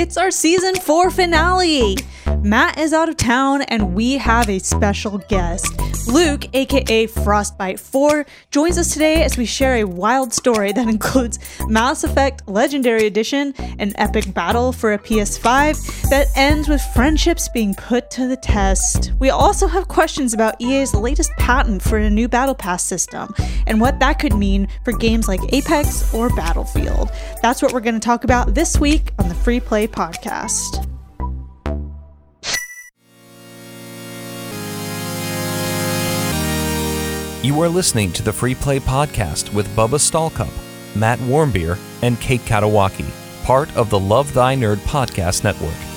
It's our season four finale. Matt is out of town, and we have a special guest. Luke, aka Frostbite 4, joins us today as we share a wild story that includes Mass Effect Legendary Edition, an epic battle for a PS5 that ends with friendships being put to the test. We also have questions about EA's latest patent for a new Battle Pass system and what that could mean for games like Apex or Battlefield. That's what we're going to talk about this week on the Free Play Podcast. You are listening to the Free Play Podcast with Bubba Stallcup, Matt Warmbier, and Kate Katawaki, part of the Love Thy Nerd Podcast Network.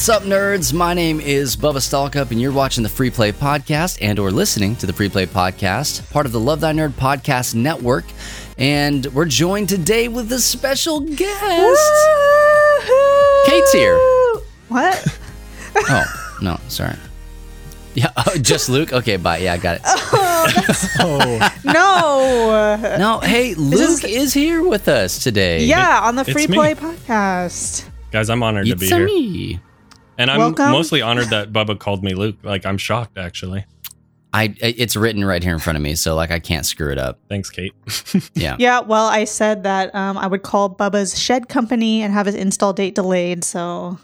What's up, nerds? My name is Bubba Stallcup, and you're watching the Free Play Podcast and or listening to the Free Play Podcast, part of the Love Thy Nerd Podcast Network. And we're joined today with a special guest. Kate's here. What? Oh, no, sorry. Yeah, oh, just Luke? Okay, bye. Yeah, I got it. Oh, oh. no. No, hey, Luke is here with us today. Yeah, on the It's Free me. Play Podcast. Guys, I'm honored to be a here. me. And I'm Welcome. mostly honored that Bubba called me Luke. Like, I'm shocked, actually. I, it's written right here in front of me, so like I can't screw it up. Thanks, Kate. Yeah. Yeah, well, I said that um, I would call Bubba's shed company and have his install date delayed. So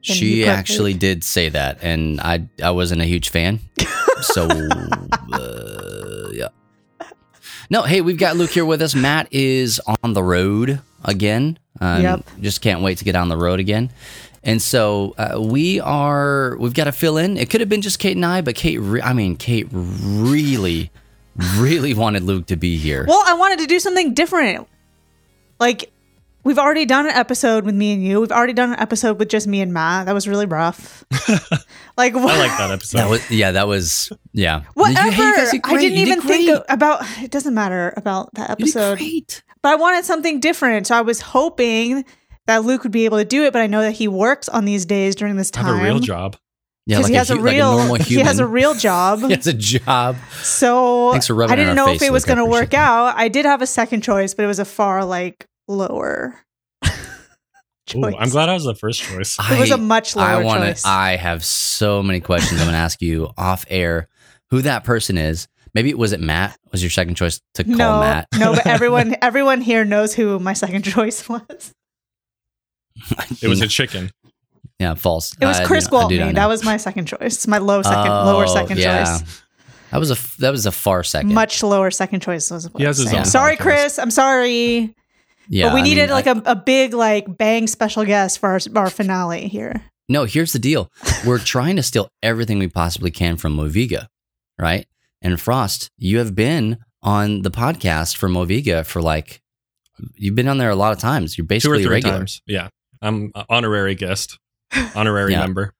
She actually did say that, and I I wasn't a huge fan. so uh, yeah. No, hey, we've got Luke here with us. Matt is on the road again. Um, Yep. Just can't wait to get on the road again. And so uh, we are. We've got to fill in. It could have been just Kate and I, but Kate. Re- I mean, Kate really, really wanted Luke to be here. Well, I wanted to do something different. Like, we've already done an episode with me and you. We've already done an episode with just me and Matt. That was really rough. like, what? I like that episode. That was yeah. That was yeah. Whatever. You- hey, you I didn't You did even think of- about. It doesn't matter about that You did episode. great. But I wanted something different. So I was hoping that Luke would be able to do it. But I know that he works on these days during this time. have a real job. Yeah, like he has a, hu- like real, normal he has a real job. He has a job. So Thanks for rubbing I it in didn't know face, if it was Luke. I going to work appreciate out. I did have a second choice, but it was a far like lower. Ooh, choice. I'm glad I was the first choice. It was a much lower I wanna- choice. I have so many questions. I'm going to ask you off air who that person is. Maybe it was it Matt? Was your second choice to call no, Matt? no, but everyone, everyone here knows who my second choice was. It was a chicken. yeah, false. It was I Chris not- I do Gwaltney. That was my second choice. My low second, oh, lower Oh, second yeah. choice. That was a that was a far second. Much lower second choice. Was what He has I'm his Sorry, podcast. Chris. I'm sorry. yeah, but we I needed mean, like I- a, a big like bang special guest for our, our finale here. No, here's the deal. We're trying to steal everything we possibly can from Moviga, right? And Frost, you have been on the podcast for Moviga for like you've been on there a lot of times. You're Two or basically three regular. times. Yeah. I'm a honorary guest, honorary Yeah. member.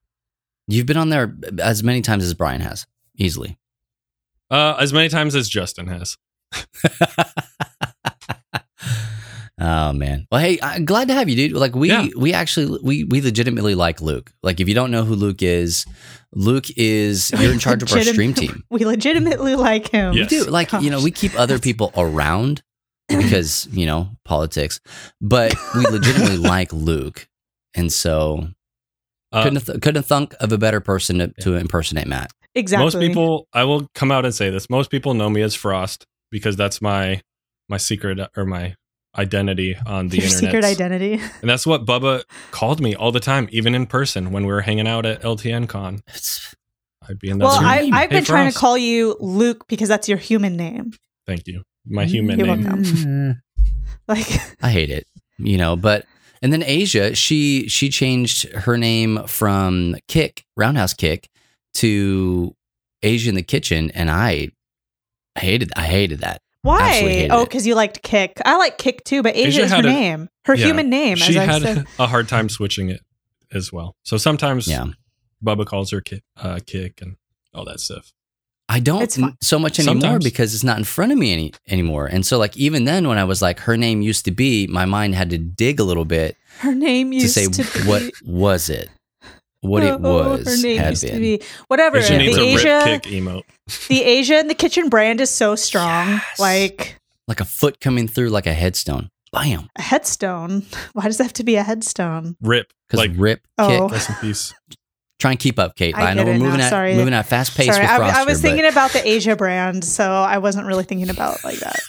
You've been on there as many times as Brian has, easily. Uh, as many times as Justin has. Oh man. Well, hey, I'm glad to have you, dude. Like we Yeah. we actually we we legitimately like Luke. Like if you don't know who Luke is, Luke is you're in charge of our stream team. We legitimately like him. Yes. We do like you know we keep other people around because you know politics, but we legitimately like Luke, and so Uh, couldn't th- couldn't thunk of a better person to, to impersonate Matt. Exactly. Most people, I will come out and say this. Most people know me as Frost because that's my my secret or my identity on the Your internet. secret identity. And that's what Bubba called me all the time, even in person when we were hanging out at LTN Con. It's, I'd be in that. Well, Zoom. I, name. I've Hey, been trying to call you Luke because that's your human name. Thank you. My human You're name. welcome. Like, I hate it, you know. But and then Asia, she she changed her name from Kick Roundhouse Kick to Asia in the Kitchen, and I hated I hated that. why? Hated Oh, because you liked Kick. I like Kick too, but Asia, Asia is her had a- name. Her yeah, human name, She as I had said. a hard time switching it as well. So sometimes Yeah, Bubba calls her kick, uh, kick and all that stuff. I don't It's so much anymore Sometimes. because it's not in front of me any anymore. And so like even then when I was like her name used to be, my mind had to dig a little bit Her name to used say to, be. what was it, what it Oh, was, Her name had used to been. be whatever. She The needs Asia, kick emote. the Asia in the kitchen brand is so strong. Yes. Like like a foot coming through like a headstone. Bam. a headstone. Why does it have to be a headstone? Rip. Because Like rip Oh. kick. rest in peace. Try and keep up, Kate. I I, know we're it now, moving at sorry. moving at a fast pace Sorry, with I, Frost I was thinking about the Asia brand, so I wasn't really thinking about like that.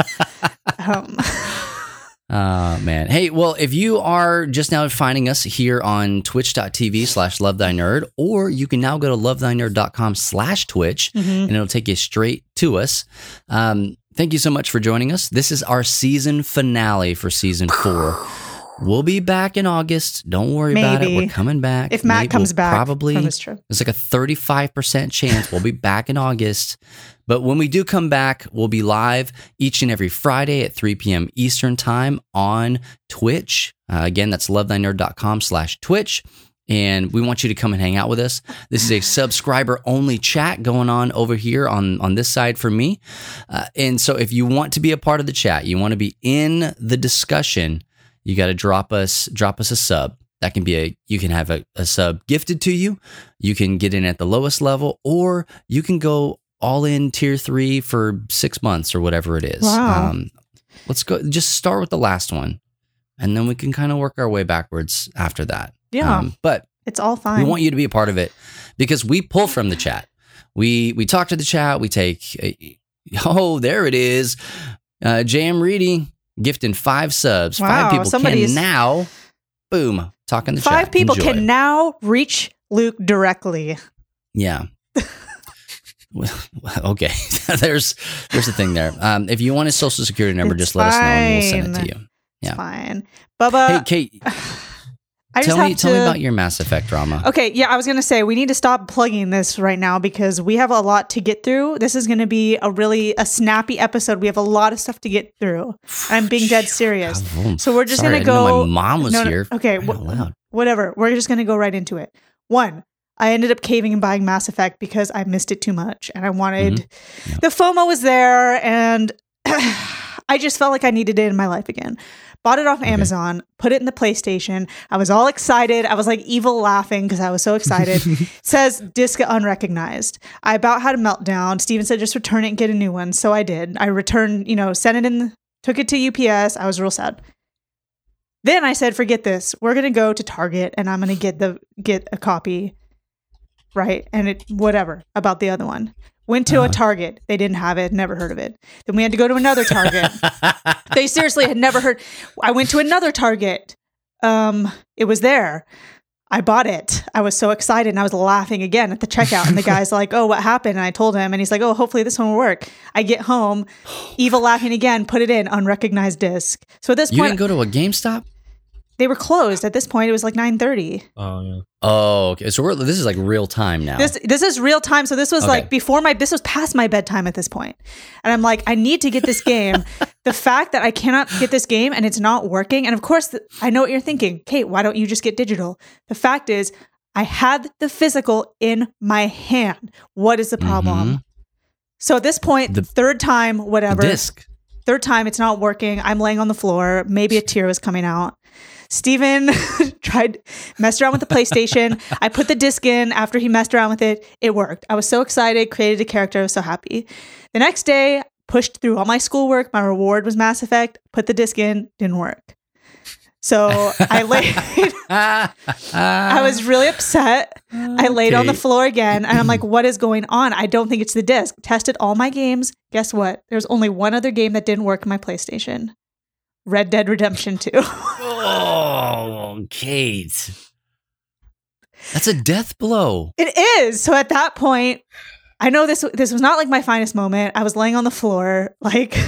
um, Oh man. Hey, well, if you are just now finding us here on twitch.tv slash love thy nerd, or you can now go to lovethynerd.com slash twitch mhm. and it'll take you straight to us. Um, thank you so much for joining us. This is our season finale for season four. We'll be back in August. Don't worry about it. We're coming back. If Matt Maybe- comes we'll back probably from his trip. there's like a 35% chance we'll be back in August. But when we do come back, we'll be live each and every Friday at 3 p.m. Eastern Time on Twitch. Uh, again, that's lovethynerd.com slash Twitch. And we want you to come and hang out with us. This is a subscriber only chat going on over here on, on this side for me. Uh, and so if you want to be a part of the chat, you want to be in the discussion, you got to drop us drop us a sub. That can be a you can have a, a sub gifted to you. You can get in at the lowest level, or you can go all in tier three for six months or whatever it is. Wow. Um, let's go. Just start with the last one, and then we can kind of work our way backwards after that. Yeah, Um, but it's all fine. we want you to be a part of it because we pull from the chat. We we talk to the chat. We take. Oh, there it is. Uh, J.M. Reedy gifting five subs. Wow, five people can now. Boom. Talk in the chat. Five people Enjoy. can now reach Luke directly. Yeah. Okay. there's there's the thing there. Um, if you want his social security number, It's just let us know and we'll send it to fine. you. It's Yeah. fine. Bubba, hey, Kate, I tell me to, tell me about your Mass Effect drama. Okay, yeah, I was gonna say we need to stop plugging this right now because we have a lot to get through. This is gonna be a really a snappy episode. We have a lot of stuff to get through. I'm being dead serious. So we're just Sorry, gonna go. my mom was No, no, here. okay, wh- whatever. We're just gonna go right into it. One, I ended up caving and buying Mass Effect because I missed it too much, and I wanted Mm-hmm. Yeah. the FOMO was there, and I just felt like I needed it in my life again. Bought it off Amazon, put it in the PlayStation. I was all excited. I was like evil laughing because I was so excited. Says disc unrecognized. I about had a meltdown. Steven said just return it and get a new one. So I did. I returned, you know, sent it in, took it to UPS. I was real sad. Then I said, forget this. We're gonna go to Target and I'm gonna get the get a copy. Right. And it whatever about the other one. Went to Uh-huh. a Target. They didn't have it, never heard of it. Then we had to go to another Target. they seriously had never heard. I went to another Target. Um, it was there. I bought it. I was so excited and I was laughing again at the checkout. And the guy's like, Oh, what happened? And I told him, and he's like, Oh, hopefully this one will work. I get home, evil laughing again, put it in, unrecognized disc. So at this You point, didn't go to a GameStop? They were closed. At this point, it was like 9:30. Oh yeah. Oh, okay. So we're, this is like real time now. This this is real time. So this was Okay. like before my this was past my bedtime at this. And I'm like, I need to get this game. the fact that I cannot get this game and it's not working, and of course th- I know what you're thinking. Kate, why don't you just get digital? The fact is I had the physical in my hand. What is the problem? Mhm. So at this point, The- third time, The whatever. disc. Third time, it's not working. I'm laying on the floor. Maybe a tear was coming out. Steven tried, messed around with the PlayStation. I put the disc in after he messed around with it. It worked. I was so excited, created a character. I was so happy. The next day, pushed through all my schoolwork. My reward was Mass Effect. Put the disc in, didn't work. So I laid, I was really upset. I laid on the floor again and I'm like, what is going on? I don't think it's the disc. Tested all my games. Guess what? There's only one other game that didn't work in my PlayStation Red Dead Redemption 2. Oh, Kate. That's a death blow. it is. So at that point, I know this this was not like my finest moment. I was laying on the floor, like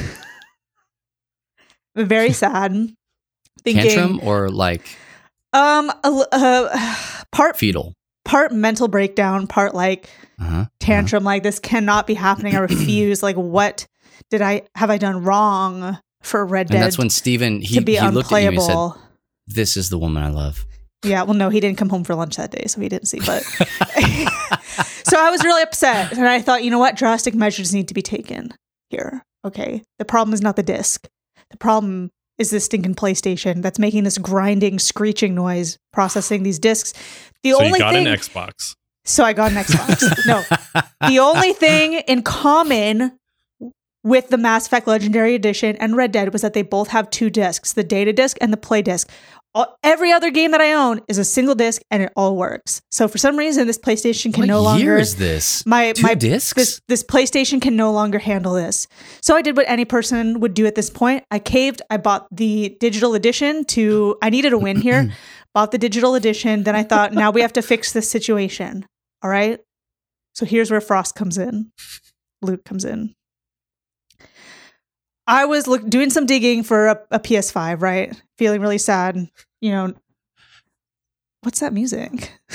very sad. Thinking, Tantrum or like um, uh, part fetal? part mental breakdown, part like Uh-huh. tantrum like this cannot be happening i refuse like what did i have i done wrong for red Dead. And dead that's when Steven he, to be he looked at you and said, unplayable This is the woman I love. yeah well no he didn't come home for lunch that day so he didn't see but so i was really upset and i thought you know what drastic measures need to be taken here okay the problem is not the disc the problem is this stinking PlayStation that's making this grinding, screeching noise processing these discs. The so only you got thing, an Xbox. so I got an Xbox. no, the only thing in common with the Mass Effect Legendary Edition and Red Dead was that they both have two discs, the data disc and the play disc. All, every other game that I own is a single disc and it all works. So for some reason, this PlayStation can what no year longer is this? my Two my discs? this this PlayStation can no longer handle this. So I did what any person would do at this point. I caved. I bought the digital edition to I needed a win here. bought the digital edition. Then I thought, now we have to fix this situation. All right. So here's where Frost comes in. Luke comes in. I was look, doing some digging for a, a PS5, right? Feeling really sad. You know, what's that music?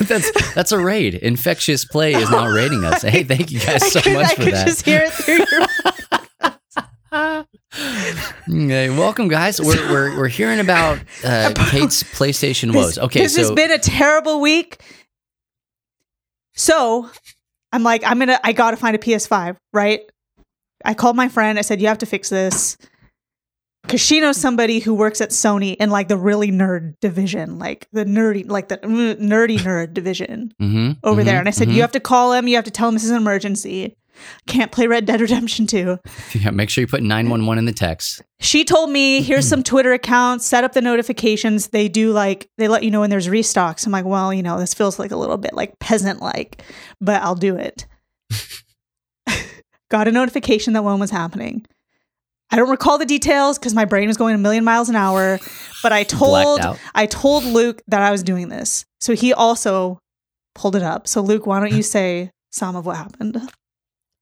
that's that's a raid. Infectious play is now raiding us. Hey, thank you guys so I could, much I for could that. just hear it through your Okay, welcome, guys. We're we're, we're hearing about uh, Kate's PlayStation woes. Okay, this so has been a terrible week. So I'm like, I'm gonna, I gotta find a PS5, right? I called my friend. I said, you have to fix this. Cause she knows somebody who works at Sony in like the really nerd division, like the nerdy, like the mm, nerdy nerd division Mhm, over mhm, there. And I said, mhm. you have to call him. You have to tell him this is an emergency. Can't play Red Dead Redemption 2. yeah, make sure you put nine one one in the text. She told me, here's some Twitter accounts, set up the notifications. They do like, they let you know when there's restocks. I'm like, well, you know, this feels like a little bit like peasant like, but I'll do it. Got a notification that one was happening. I don't recall the details because my brain was going a million miles an hour, but I told. I told Luke that I was doing this. So he also pulled it up. So Luke, why don't you say some of what happened?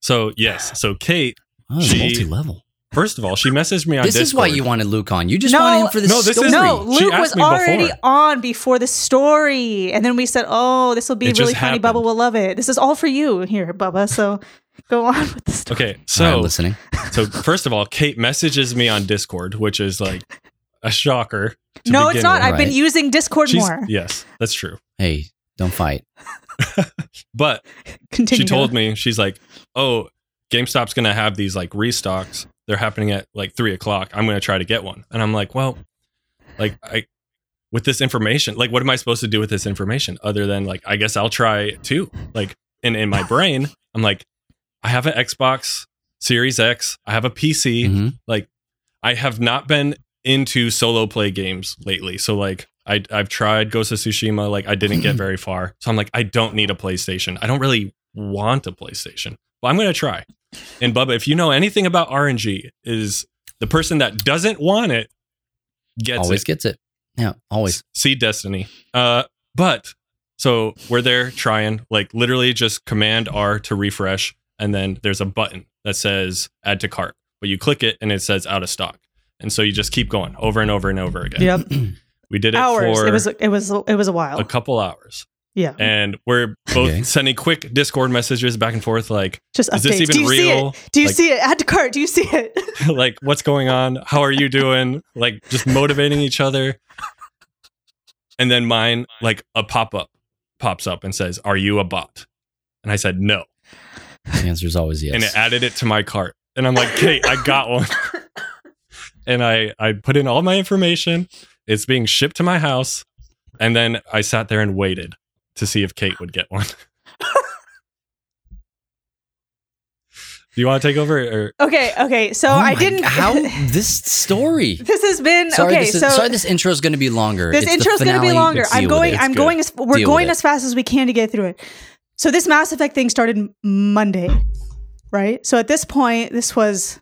So yes, so Kate. Oh, She- multi-level. First of all, she messaged me on This Discord. is why you wanted Luke on. You just No, wanted him for the no, this story. is- No, Luke was already before. on before the story. And then we said, oh, this will be It really funny. happened. Bubba will love it. This is all for you here, Bubba. So go on with the story. Okay, so I'm listening. so first of all, Kate messages me on Discord, which is like a shocker. to No, it's not. with. I've been Right. using Discord She's- more. Yes, that's true. Hey, don't fight. But Continue. she told me she's like, "Oh, GameStop's gonna have these like restocks. They're happening at like three o'clock. I'm gonna try to get one." And I'm like, "Well, like I." With this information, like, what am I supposed to do with this information other than like, I guess I'll try too. Like, in in my brain, I'm like, I have an Xbox Series X, I have a PC, Mhm. like I have not been into solo play games lately. So like I I've tried Ghost of Tsushima, like I didn't get very far. So I'm like, I don't need a PlayStation. I don't really want a PlayStation. But I'm gonna try. And Bubba, if you know anything about RNG, is the person that doesn't want it gets Always it. gets it. Yeah, always. See Destiny. Uh but so we're there trying, like literally just command R to refresh, and then there's a button that says add to cart. But you click it and it says out of stock. And so you just keep going over and over and over again. Yep. We did it Hours. for It was it was it was a while. a couple hours. yeah. And we're both Okay. sending quick Discord messages back and forth, like, Just is this even Do you real? see it? Do you Like- see it? Add to cart. Do you see it? like, what's going on? How are you doing? Like, just motivating each other. And then mine, like, a pop up pops up and says, Are you a bot? And I said, No. The answer is always yes. And it added it to my cart. And I'm like, Kate, I got one. and I, I put in all my information. It's being shipped to my house. And then I sat there and waited to see if Kate would get one. Do you want to take over? Or okay. Okay. So Oh I my- didn't. How this story? this has been Sorry, okay. this is, so sorry, this intro is going to be longer. this It's the intro is going to be finale. longer. Let's I'm deal with going. it. I'm It's going as we're Deal going with as fast as we can to get through it. So this Mass Effect thing started Monday, right? So at this point, this was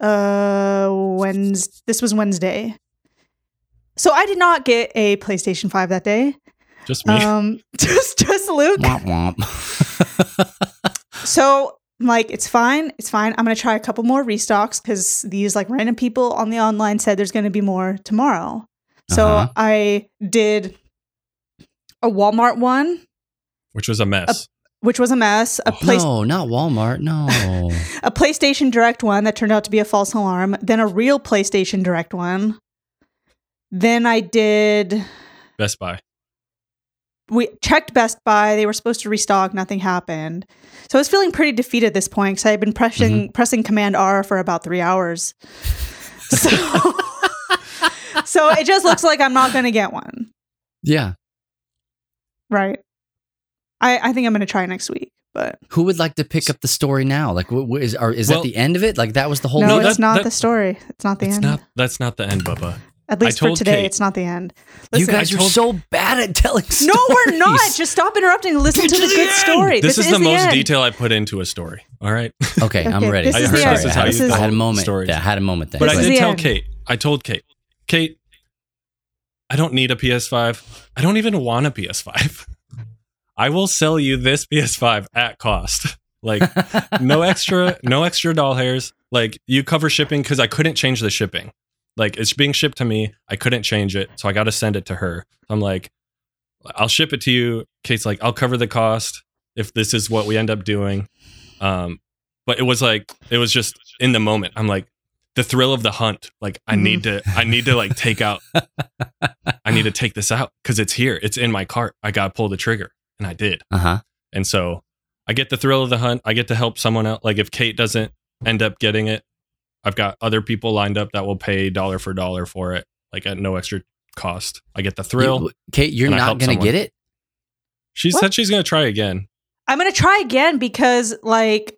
uh Wednesday. This was Wednesday. So I did not get a PlayStation Five that day. just me? Um, just just Luke. Womp womp. So I'm like, it's fine, it's fine. I'm gonna try a couple more restocks because these like random people on the online said there's gonna be more tomorrow. So Uh-huh. I did a Walmart one, Which was a mess. which was a mess. A oh, place, no, not Walmart. No. a PlayStation Direct one that turned out to be a false alarm. Then a real PlayStation Direct one. Then I did. Best Buy. we checked Best Buy. They were supposed to restock. Nothing happened. So I was feeling pretty defeated at this point because I had been pressing mm-hmm. pressing Command R for about three hours. So so it just looks like I'm not going to get one. Yeah. Right. I, I think I'm going to try next week, but Who would like to pick up the story now? Like, what, what is, are, is Well- that the end of it? Like, that was the whole. no, No, movie? it's that- not that- the story. It's not the It's end. not. That's not the end, Bubba. At least I for today, Kate- it's not the end. you Listen, guys I are told- so bad at telling stories. no, we're not. Just stop interrupting. Listen to to the the good end. story. This, is, the most end. detail I put into a story. All right. Okay, I'm ready. this is Sorry. I, This is how had, you I had a moment. stories. Yeah, I had a moment there. But I This is did the tell end. Kate. I told Kate. Kate, I don't need a PS5. I don't even want a PS5. I will sell you this PS5 at cost. Like no extra, no extra doll hairs. Like you cover shipping because I couldn't change the shipping. Like it's being shipped to me. I couldn't change it, so I got to send it to her. I'm like, I'll ship it to you. Kate's like, I'll cover the cost if this is what we end up doing. Um, but it was like it was just in the moment. I'm like, the thrill of the hunt. Like I need to, I need to like take out. I need to take this out because it's here. It's in my cart. I got to pull the trigger, and I did. Uh huh. And so I get the thrill of the hunt. I get to help someone out. Like if Kate doesn't end up getting it, I've got other people lined up that will pay dollar for dollar for it, like at no extra cost. I get the thrill. You- Kate, you're not going to get it. She What? said she's going to try again. I'm going to try again because, like,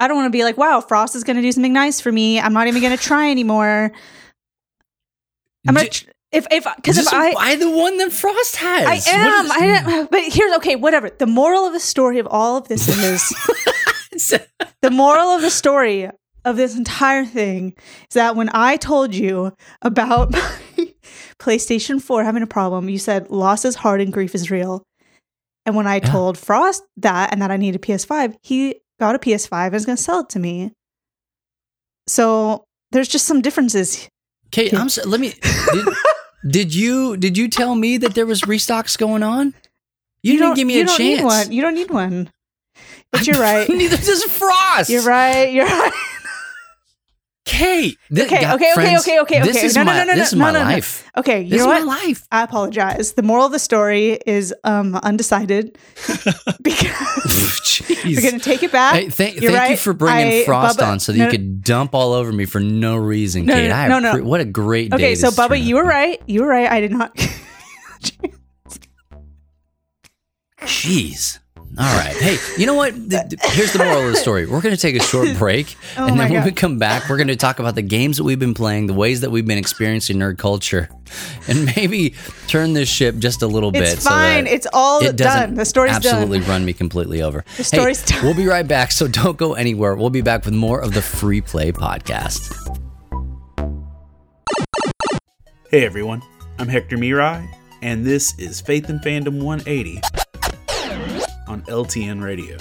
I don't want to be like, wow, Frost is going to do something nice for me. I'm not even going to try anymore. I'm going J- to, if, if, because if I, buy the one that Frost has. I am, is- I am, mm. but here's, okay, whatever. The moral of the story of all of this is the moral of the story of this entire thing is that when I told you about my PlayStation 4 having a problem, you said loss is hard and grief is real. And when I Yeah. told Frost that and that I need a PS5, he got a PS5 and is going to sell it to me. So there's just some differences. Kate, I'm so, let me. Did, you did you tell me that there was restocks going on? You, didn't don't- give me you a don't chance. Need one. You don't need one. But you're right. Neither does Frost. You're right. You're right. Kate. th- Okay, God, okay, okay, friends, okay, okay, This okay. is No, no, no, no, this is no, my no, no. life. Okay, you This know is what? my life. I apologize. The moral of the story is um undecided because we're gonna take it back. Hey, thank, You're thank you for bringing I- Frost Bubba- on so that no, you could dump all over me for no reason, No, Kate. no, I no, no. What a great day. Okay, so this Bubba, you were right. You were right. I did not. Jeez. All right. Hey, you know what? Th- th- Here's the moral of the story. We're going to take a short break. Oh and then when God. we come back, we're going to talk about the games that we've been playing, the ways that we've been experiencing nerd culture, and maybe turn this ship just a little bit. it's fine. that it's all it done. The story's absolutely done. run me completely over. The story's hey, done. We'll be right back, so don't go anywhere. We'll be back with more of the Free Play Podcast. Hey everyone, I'm Hector Miray, and this is Faith and Fandom 180 on LTN Radio.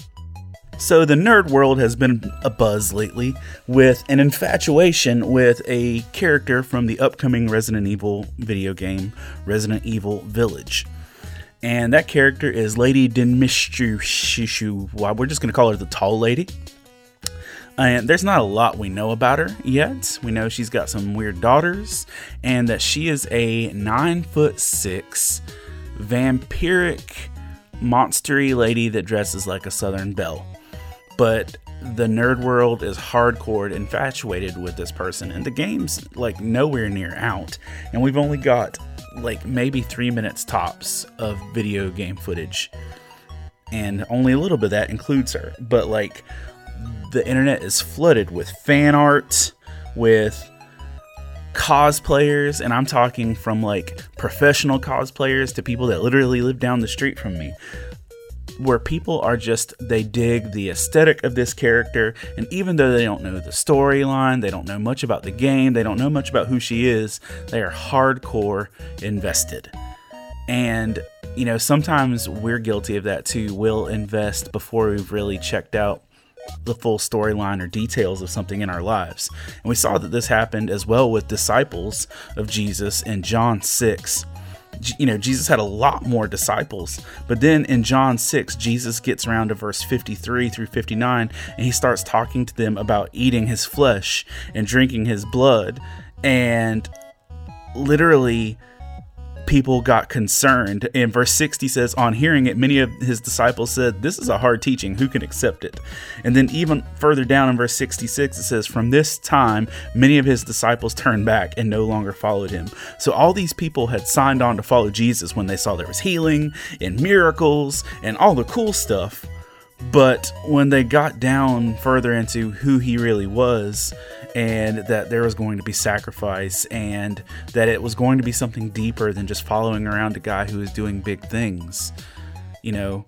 So, the nerd world has been a buzz lately with an infatuation with a character from the upcoming Resident Evil video game, Resident Evil Village. And that character is Lady Dimitrescu. Well, we're just going to call her the Tall Lady. And there's not a lot we know about her yet. We know she's got some weird daughters, and that she is a nine foot six vampiric monstery lady that dresses like a southern belle. But the nerd world is hardcore infatuated with this person, and the game's like nowhere near out. And we've only got like maybe three minutes tops of video game footage, and only a little bit of that includes her. But like the internet is flooded with fan art, with cosplayers, and I'm talking from like professional cosplayers to people that literally live down the street from me. Where people are just, they dig the aesthetic of this character, and even though they don't know the storyline, they don't know much about the game, they don't know much about who she is, they are hardcore invested. And, you know, sometimes we're guilty of that too. We'll invest before we've really checked out the full storyline or details of something in our lives. And we saw that this happened as well with disciples of Jesus in John 6. You know, Jesus had a lot more disciples, but then in John 6, Jesus gets around to verse 53 through 59 and he starts talking to them about eating his flesh and drinking his blood. And literally, people got concerned. And verse 60 says, On hearing it, many of his disciples said, This is a hard teaching. Who can accept it? And then, even further down in verse 66, it says, From this time, many of his disciples turned back and no longer followed him. So, all these people had signed on to follow Jesus when they saw there was healing and miracles and all the cool stuff. But when they got down further into who he really was, and that there was going to be sacrifice, and that it was going to be something deeper than just following around a guy who was doing big things, you know,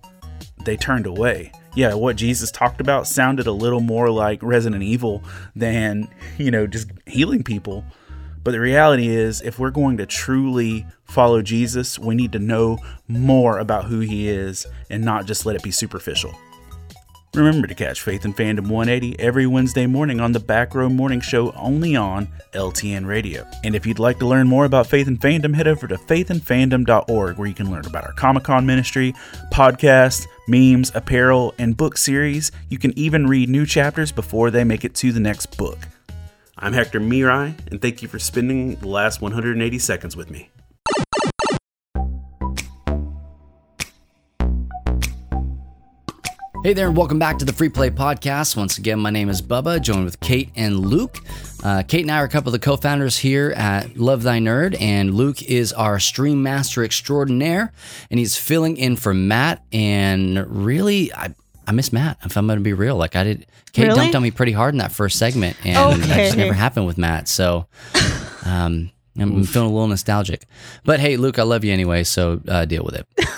they turned away. Yeah, what Jesus talked about sounded a little more like Resident Evil than, you know, just healing people. But the reality is, if we're going to truly follow Jesus, we need to know more about who he is and not just let it be superficial. Remember to catch Faith and Fandom 180 every Wednesday morning on the Back Row Morning Show only on LTN Radio. And if you'd like to learn more about Faith and Fandom, head over to faithandfandom.org where you can learn about our Comic Con ministry, podcasts, memes, apparel, and book series. You can even read new chapters before they make it to the next book. I'm Hector Miray, and thank you for spending the last 180 seconds with me. Hey there, and welcome back to the Free Play Podcast. Once again, my name is Bubba, joined with Kate and Luke. Uh, Kate and I are a couple of the co founders here at Love Thy Nerd, and Luke is our stream master extraordinaire, and he's filling in for Matt. And really, I, I miss Matt, if I'm going to be real. Like, I did, Kate Really? dumped on me pretty hard in that first segment, and that just never happened with Matt. So, um, I'm feeling a little nostalgic. But hey, Luke, I love you anyway, so uh, deal with it.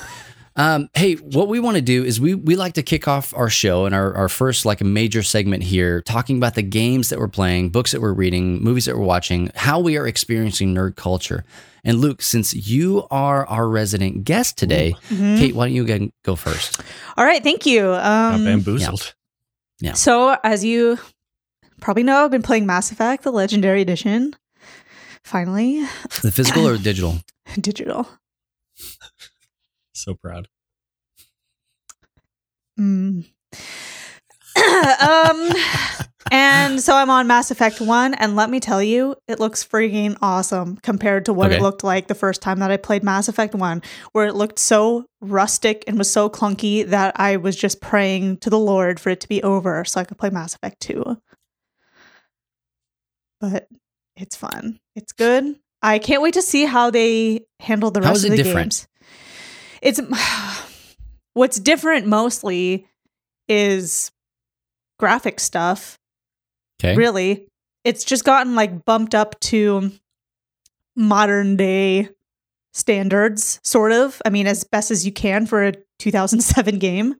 Um, hey, what we want to do is we we like to kick off our show and our, our first like a major segment here, talking about the games that we're playing, books that we're reading, movies that we're watching, how we are experiencing nerd culture. And Luke, since you are our resident guest today, Mm-hmm. Kate, why don't you again go first? All right, thank you. Got Um, bamboozled. Yeah. So, as you probably know, I've been playing Mass Effect, the Legendary Edition. Finally, The physical or digital? digital. So proud. Mm. um, and so I'm on Mass Effect 1, and let me tell you, it looks freaking awesome compared to what Okay. it looked like the first time that I played Mass Effect 1, where it looked so rustic and was so clunky that I was just praying to the Lord for it to be over so I could play Mass Effect 2. But it's fun. It's good. I can't wait to see how they handle the rest of it the different? games. It's what's different mostly is graphic stuff. Okay. Really, it's just gotten like bumped up to modern day standards, sort of. I mean, as best as you can for a 2007 game.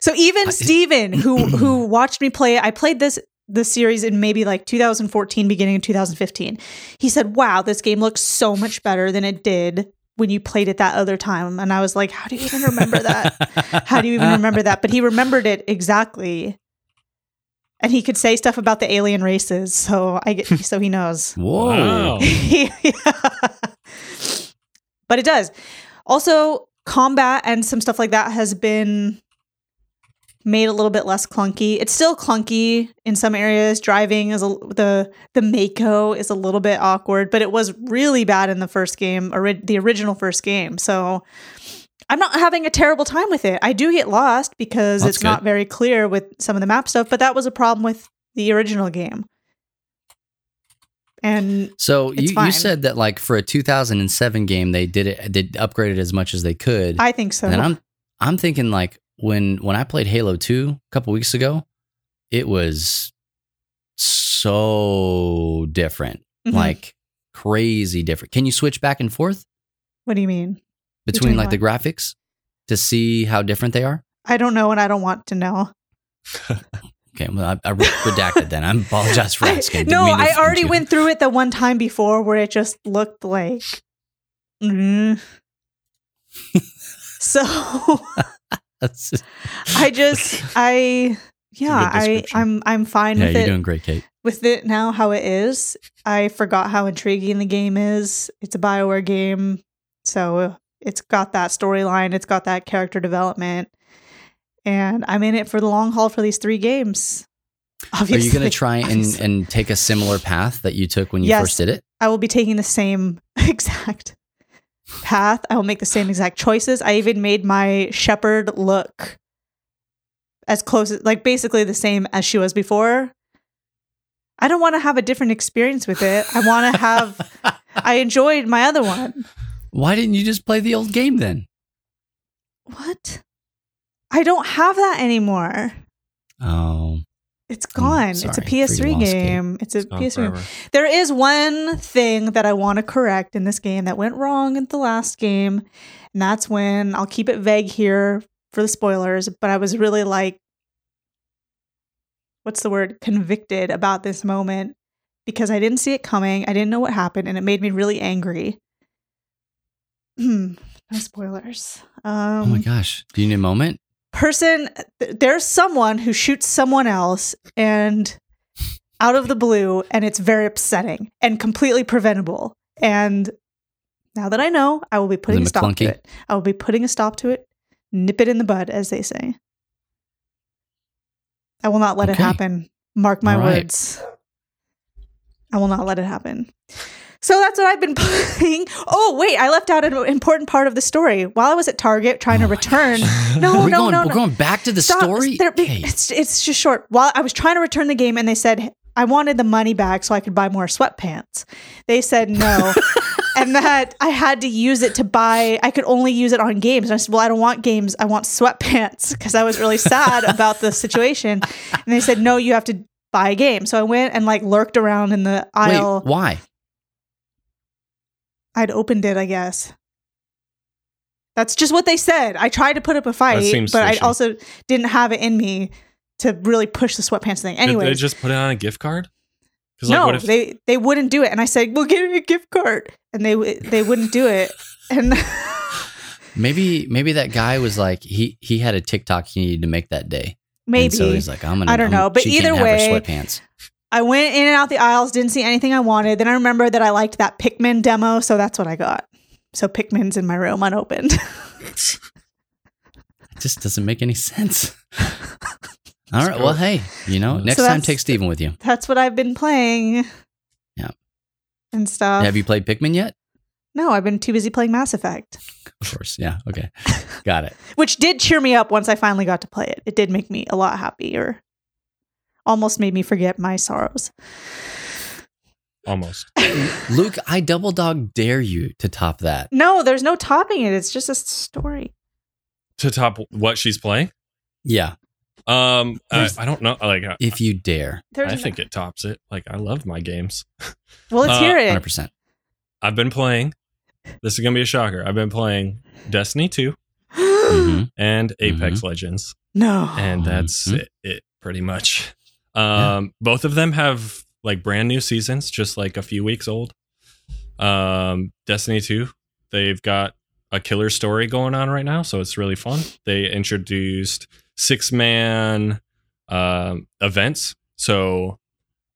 So even Steven, who who watched me play, I played this the series in maybe like 2014, beginning of 2015. He said, "Wow, this game looks so much better than it did when you played it that other time." And I was like, "How do you even remember that? How do you even remember that?" But he remembered it exactly, and he could say stuff about the alien races. So I get, so he knows. Whoa. Wow. Yeah. But it does. Also, combat and some stuff like that has been made a little bit less clunky. It's still clunky in some areas. Driving is a, the the Mako is a little bit awkward, but it was really bad in the first game, ori- the original first game. So I'm not having a terrible time with it. I do get lost because That's it's not very clear with some of the map stuff, but that was a problem with the original game. And So you, you said that like for a 2007 game, they did it, they upgraded as much as they could. I think so. And I'm I'm thinking like when when I played Halo 2 a couple weeks ago, it was so different. Mhm. Like crazy different. Can you switch back and forth what do you mean? between Between like the graphics to see how different they are? I don't know and I don't want to know. Okay, well I, I redacted then. I apologize for I- asking. Didn't no, I already you. went through it the one time before where it just looked like. Mm. so That's- I just I yeah I. I'm I'm fine yeah, with you're it doing great, Kate. with it now how it is. I forgot how intriguing the game is. It's a Bioware game, so it's got that storyline. It's got that character development, and I'm in it for the long haul for these three games. Are you going to try and, and take a similar path that you took when you Yes. first did it? I will be taking the same exact path. I will make the same exact choices. I even made my shepherd look as close as like basically the same as she was before. I don't want to have a different experience with it. I want to have I enjoyed my other one. Why didn't you just play the old game then? What? I don't have that anymore. Oh, It's gone. it's a PS3 your loss, game. It's a It's PS3 game. There is one thing that I want to correct in this game that went wrong in the last game. And that's when I'll keep it vague here for the spoilers, but I was really like, what's the word? Convicted about this moment because I didn't see it coming. I didn't know what happened and it made me really angry. Hmm. No spoilers. Um, oh my gosh! Do you need a moment? Person there's someone who shoots someone else and out of the blue and it's very upsetting and completely preventable. And now that i know i will be putting a stop McClunky? to it. I will be putting a stop to it. Nip it in the bud as they say. I will not let it happen. Mark my right. words. I will not let it happen so that's what I've been playing. Oh, wait, I left out an important part of the story. While I was at Target trying to Oh return. No, no, going, no, We're no. going back to the Stop. story. It's it's just short. While I was trying to return the game, and they said I wanted the money back so I could buy more sweatpants. They said no, and that I had to use it to buy. I could only use it on games. And I said, "Well, I don't want games. I want sweatpants," because I was really sad about the situation. And they said, "No, you have to buy a game." So I went and like lurked around in the Wait, aisle. why? I'd opened it, I guess. That's just what they said. I tried to put up a fight, seems but I also didn't have it in me to really push the sweatpants thing. Anyway, they just put it on a gift card? Because no, what if they they wouldn't do it, and I said, "Well, give me a gift card," and they they wouldn't do it. And Maybe maybe that guy was like he he had a TikTok he needed to make that day. maybe And so he's like, I'm gonna. I don't I'm- know, but she either can't have her way- sweatpants. I went in and out the aisles, didn't see anything I wanted. Then I remembered that I liked that Pikmin demo, so that's what I got. So Pikmin's in my room unopened. It just doesn't make any sense. All right. Well, hey, you know, next So time take Steven with you. that's what I've been playing. Yeah. And stuff. Have you played Pikmin yet? no, I've been too busy playing Mass Effect. Of course. Yeah. Okay. Got it. which did cheer me up once I finally got to play it. It did make me a lot happier. Almost made me forget my sorrows. almost? Luke, I double dog dare you to top that. No, there's no topping it. It's just a story. to top what she's playing? Yeah. Um, I, I don't know. Like, If you dare. I think it tops it. Like, I love my games. well, let's uh, hear it. 100%. I've been playing. This is gonna be a shocker. I've been playing Destiny 2 Mhm. and Apex Legends, no. and that's Mhm. it, it. Pretty much. Um, both of them have like brand new seasons, just like a few weeks old. Um, Destiny 2, they've got a killer story going on right now, so it's really fun. They introduced six man um, events. So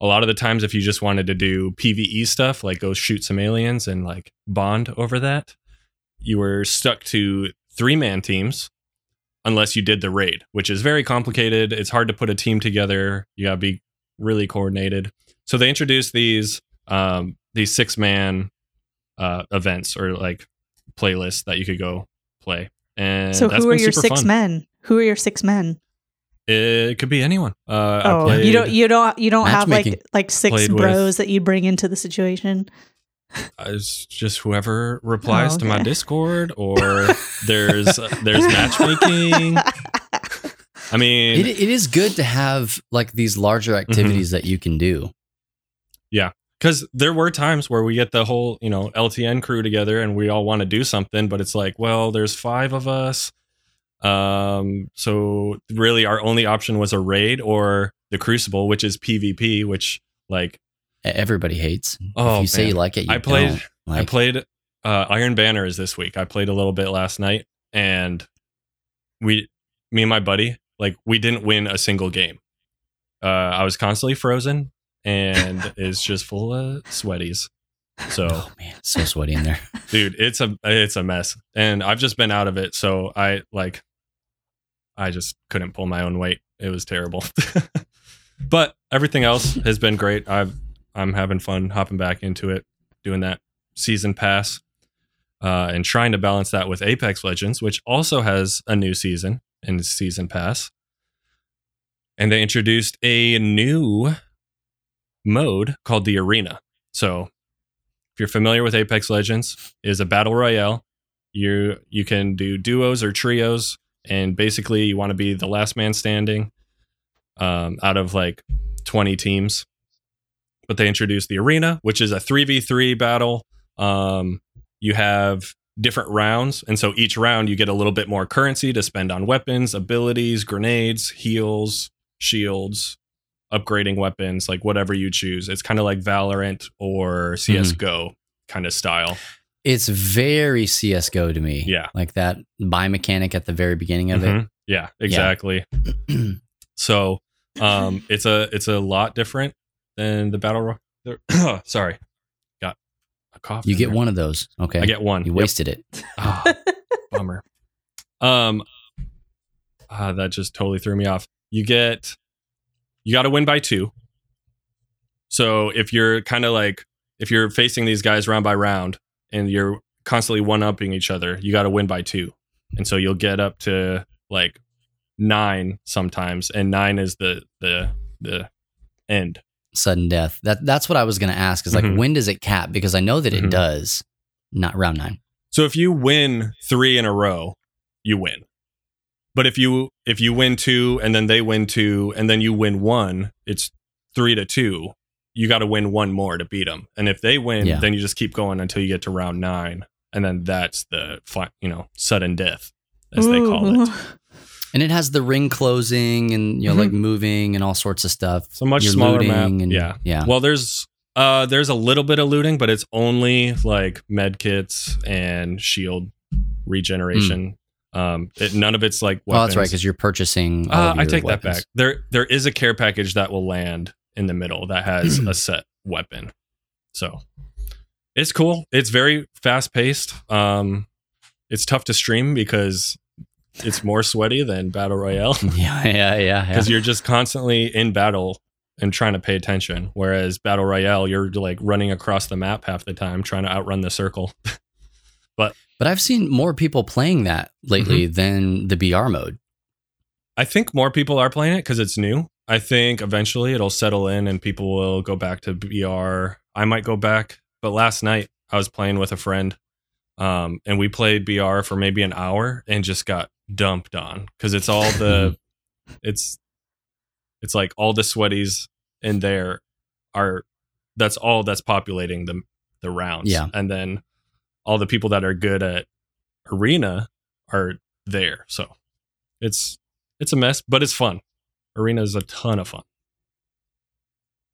a lot of the times, if you just wanted to do PVE stuff, like go shoot some aliens and like bond over that, you were stuck to three man teams unless you did the raid, which is very complicated. It's hard to put a team together. You gotta be really coordinated. So they introduced these um, these six man uh, events or like playlists that you could go play. And so who are your six fun. men? Who are your six men? It could be anyone. Uh, Oh, played, you don't you don't you don't have like like six Played with- bros that you bring into the situation. It's just whoever replies Oh, to my. Discord, or there's there's matchmaking. I mean, It, it is good to have like these larger Mm-hmm. activities that you can do. Yeah, because there were times where we get the whole you know LTN crew together and we all want to do something, but it's like, well, there's five of us. Um, so really, our only option was a raid or the Crucible, which is PvP, which like Everybody hates. Oh, if you say man. you like it, you I played- don't. I played uh, Iron Banners this week. I played a little bit last night, and we, me and my buddy, like we didn't win a single game. Uh, I was constantly frozen, and it's just full of sweaties. So, oh man, so sweaty in there. dude, it's a it's a mess, and I've just been out of it. So I like, I just couldn't pull my own weight. It was terrible. but everything else has been great. I've I'm having fun hopping back into it, doing that season pass uh, and trying to balance that with Apex Legends, which also has a new season and season pass. And they introduced a new mode called the Arena. So, if you're familiar with Apex Legends, is a battle royale. You you can do duos or trios, and basically you want to be the last man standing um, out of like 20 teams. But they introduced the Arena, which is a 3v3 battle. Um, you have different rounds, and so each round you get a little bit more currency to spend on weapons, abilities, grenades, heals, shields, upgrading weapons, like whatever you choose. It's kind of like Valorant or CS:GO kind of style. It's very CS:GO to me. Yeah. like that buy mechanic at the very beginning of Mhm. Yeah, exactly. it. So, um, it's a it's a lot different than the battle. Ro- the- Sorry, got a cough. you get there. one of those. Okay, I get one. You Yep. wasted it. Ah, bummer. Um, ah, that just totally threw me off. You get, you got to win by two. So if you're kind of like, if you're facing these guys round by round and you're constantly one upping each other, you got to win by two. And so you'll get up to like nine sometimes, and nine is the the the end. Sudden death. That that's what I was going to ask. Is like Mhm. when does it cap? Because I know that it Mhm. does. Not round nine. So if you win three in a row, you win. But if you if you win two and then they win two and then you win one, it's three to two. You got to win one more to beat them. And if they win, Yeah. then you just keep going until you get to round nine, and then that's the fi- you know sudden death as they call it. And it has the ring closing and you know Mhm. like moving and all sorts of stuff. So much You're smaller looting map. and- yeah, yeah. Well, there's uh there's a little bit of looting, but it's only like med kits and shield regeneration. Um, it, none of it's like Hmm. Oh, that's right because you're purchasing. Uh, of I your take that back. There, there is a care package that will land in the middle that has a set weapon. So it's cool. It's very fast paced. Um, it's tough to stream because it's more sweaty than battle royale Yeah, yeah, yeah. yeah. because you're just constantly in battle and trying to pay attention. Whereas battle royale, you're like running across the map half the time trying to outrun the circle. But I've seen more people playing that lately Mm-hmm. than the BR mode. I think more people are playing it because it's new. I think eventually it'll settle in and people will go back to BR. I might go back, but last night I was playing with a friend, um, and we played BR for maybe an hour and just got dumped on because it's all the, it's, it's like all the sweaties in there are, that's all that's populating the the rounds. Yeah. and then all the people that are good at arena are there. So it's it's a mess, but it's fun. Arena is a ton of fun.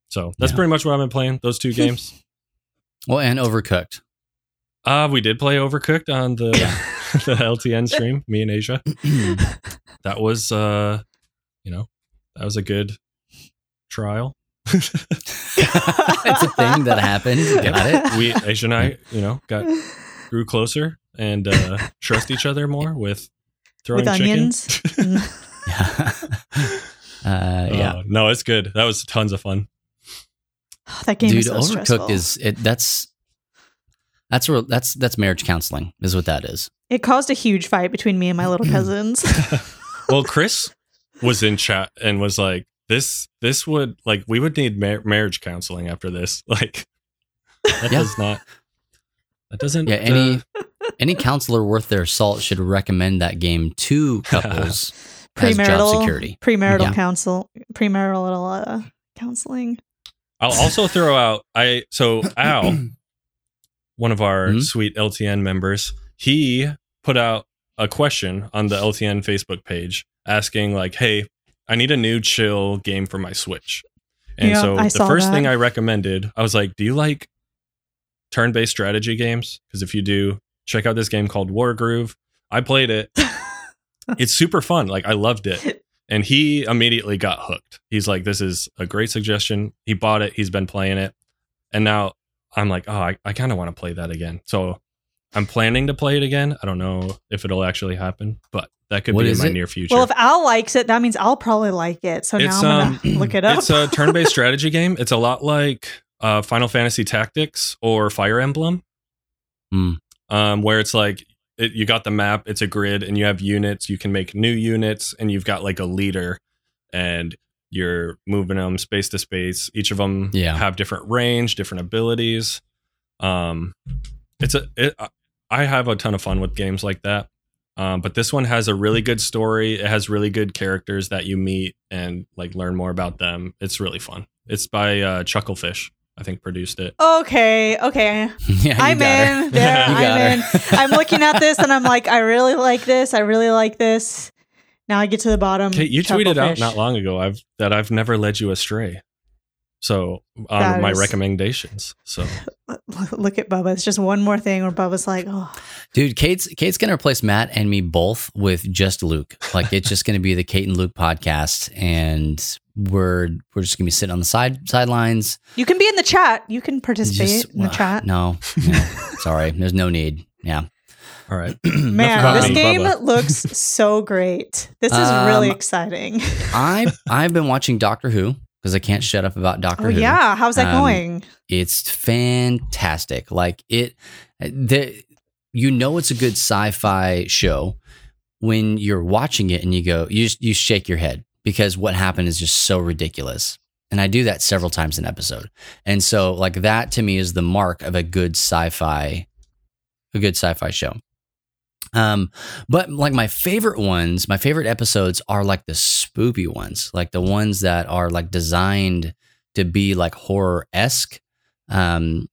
So that's Yeah. pretty much what I've been playing. Those two games. Well, and Overcooked. uh we did play Overcooked on the the LTN stream. Me and Asia. That was uh, you know, that was a good trial. it's a thing that happened. Got it. We Asia and I, you know, got grew closer and uh trust each other more with throwing With chicken. onions. Mm. uh, yeah. Uh, no, it's good. That was tons of fun. Oh, that game Dude, is so Overcooked stressful. is it that's that's where that's that's marriage counseling is what that is. It caused a huge fight between me and my little cousins. well chris was in chat and was like this this would like we would need mar- marriage counseling after this like that Yeah. does not that doesn't Yeah, any uh, any counselor worth their salt should recommend that game to couples as job premarital security. premarital Yeah. counsel premarital uh, counseling. i'll also throw out i so al one of our Mhm. sweet ltn members he put out a question on the ltn facebook page asking like hey i need a new chill game for my switch. And Yeah, so I the first that. thing i recommended i was like do you like turn-based strategy games? Because if you do check out this game called wargroove i played it. It's super fun. Like i loved it. And he immediately got hooked. He's like this is a great suggestion. He bought it. He's been playing it. And now i'm like oh i, I kind of want to play that again so i'm planning to play it again i don't know if it'll actually happen but that could What be in my it? near future Well, if Al likes it, that means I'll probably like it. So now I'm gonna um, look it up. it's a turn-based strategy game it's a lot like uh, Final Fantasy Tactics or Fire Emblem, Hmm. um, where it's like it, you got the map, it's a grid, and you have units. You can make new units, and you've got like a leader, and you're moving them space to space. Each of them Yeah. have different range, different abilities. Um, it's a it, I have a ton of fun with games like that. Um, but this one has a really good story. It has really good characters that you meet and like learn more about them. It's really fun. It's by uh, Chucklefish. I think produced it. Okay, okay. yeah, you I'm got her. in. There, You I'm in. I'm looking at this and I'm like, I really like this. I really like this. Now I get to the bottom. Kate, you tweeted out Chucklefish. not long ago I've that I've never led you astray. So That on my recommendations. So Look at Bubba. It's just one more thing where Bubba's like, oh, Dude, Kate's Kate's gonna replace Matt and me both with just Luke. Like it's just gonna be the Kate and Luke podcast, and we're we're just gonna be sitting on the side sidelines. you can be in the chat. You can participate Just- in the chat. No, no, sorry, there's no need. Yeah, all right. Man, this me, game Bubba. looks so great. This is Um, really exciting. I I've been watching Doctor Who because I can't shut up about Doctor Oh Who. yeah, how's that Um, going? It's fantastic. Like it, the you know it's a good sci-fi show when you're watching it and you go you just, you shake your head because what happened is just so ridiculous. And I do that several times an episode. And so like that to me is the mark of a good sci-fi a good sci-fi show. Um but like my favorite ones, my favorite episodes are like the spoopy ones, like the ones that are like designed to be like horror-esque. Um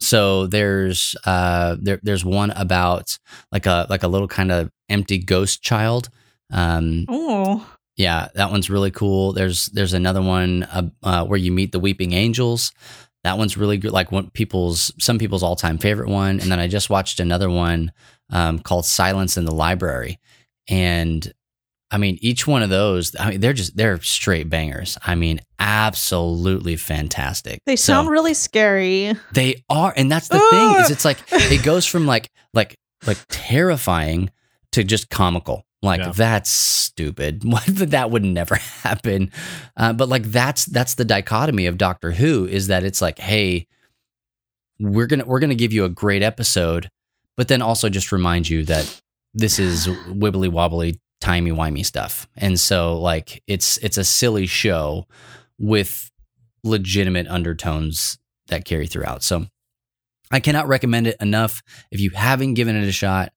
so there's uh there there's one about like a like a little kind of empty ghost child. Um Oh, yeah, that one's really cool. There's there's another one uh, uh, where you meet the weeping angels. That one's really good. Like one people's some people's all time favorite one. And then I just watched another one um, called Silence in the Library. And I mean, each one of those, I mean, they're just they're straight bangers. I mean, absolutely fantastic. they So- sound really scary. they are, and that's the thing is, it's like it goes from like like like terrifying to just comical. Like Yeah. that's stupid. That would never happen. Uh, but like that's that's the dichotomy of Doctor Who is that it's like, hey, we're gonna we're gonna give you a great episode, but then also just remind you that this is wibbly wobbly, timey wimey stuff. And so like it's it's a silly show with legitimate undertones that carry throughout. So I cannot recommend it enough. If you haven't given it a shot,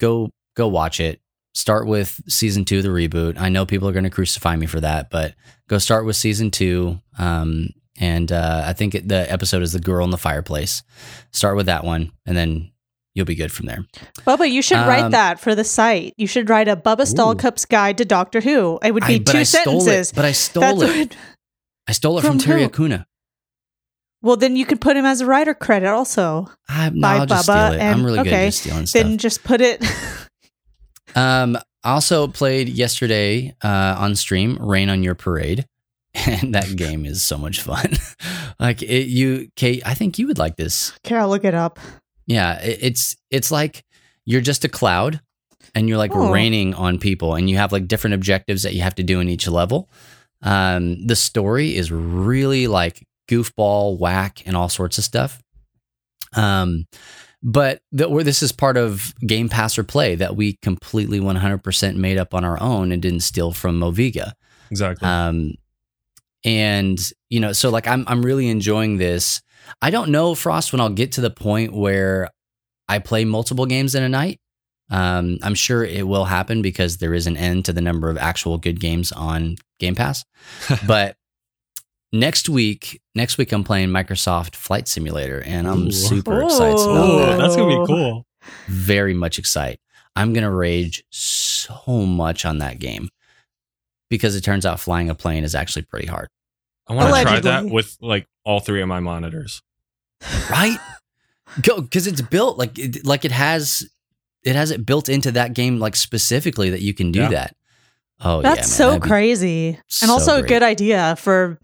go go watch it. Start with season two, the reboot. I know people are going to crucify me for that, but go start with season two. Um, and uh, I think it, the episode is the girl in the fireplace. Start with that one, and then you'll be good from there. Bubba, you should write Um, that for the site. You should write a Bubba Stallcup's guide to Doctor Who. It would be I, two sentences. it. But I stole That's it. what- I stole it from, From Terry who? Acuna. well, then you could put him as a writer credit also. I, no, By I'll just Bubba steal it. and- I'm really good at just stealing stuff. Then just put it. Um, also played yesterday uh, on stream Rain on Your Parade, and that game is so much fun. like it, you, Kate, I think you would like this. okay, I'll look it up. Yeah, it, it's it's like you're just a cloud, and you're like Oh. raining on people, and you have like different objectives that you have to do in each level. Um, the story is really like goofball, whack, and all sorts of stuff. Um, but the, where this is part of Game Pass or Play that we completely 100% made up on our own and didn't steal from Moviga. Exactly. Um, and you know, so like I'm I'm really enjoying this. I don't know, Frost, when I'll get to the point where I play multiple games in a night. Um, I'm sure it will happen because there is an end to the number of actual good games on Game Pass. but next week, next week I'm playing Microsoft Flight Simulator, and I'm Ooh. super excited about Ooh. that. that's gonna be cool. Very much excited. I'm gonna rage so much on that game because it turns out flying a plane is actually pretty hard. I want to try that with like all three of my monitors. right go because it's built like it, like it has it has it built into that game like specifically that you can do Yeah. that oh That's yeah, man, so that'd crazy. And so also a good idea for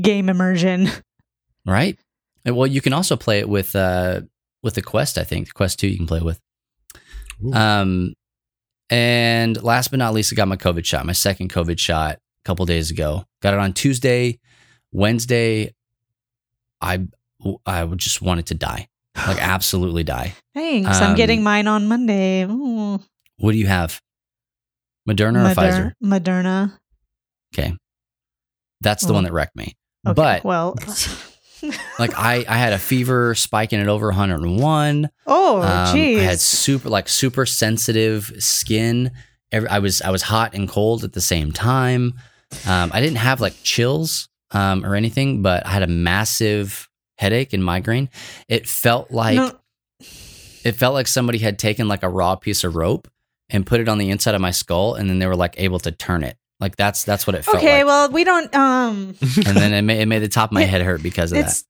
game immersion. right And, well you can also play it with uh with the quest i think the quest 2 you can play with Ooh. um and last but not least i got my covid shot my second covid shot a couple days ago got it on tuesday wednesday I I would just wanted to die, like absolutely die. Thanks. I'm Um, getting mine on Monday. Ooh. What do you have? Moderna or Pfizer? Moderna. Okay, that's the Oh. one that wrecked me. Okay, But well, like I I had a fever spiking at over 101. oh, Um, jeez. I had super like super sensitive skin. Every, I was I was hot and cold at the same time. Um, I didn't have like chills um, or anything, but I had a massive headache and migraine. It felt like No, it felt like somebody had taken like a raw piece of rope and put it on the inside of my skull, and then they were like able to turn it. Like that's that's what it felt okay, like. well, we don't. Um, and then it made, it made the top of my head hurt because of that. it's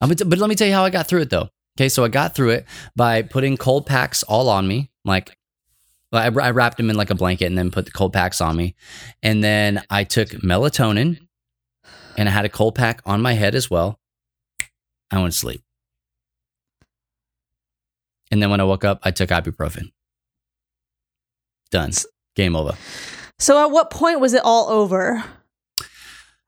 Um, But, but let me tell you how I got through it though. Okay, so I got through it by putting cold packs all on me. Like I, I wrapped them in like a blanket and then put the cold packs on me. And then I took melatonin and I had a cold pack on my head as well. I went to sleep. And then when I woke up, I took ibuprofen. Done. Game over. so. At what point was it all over?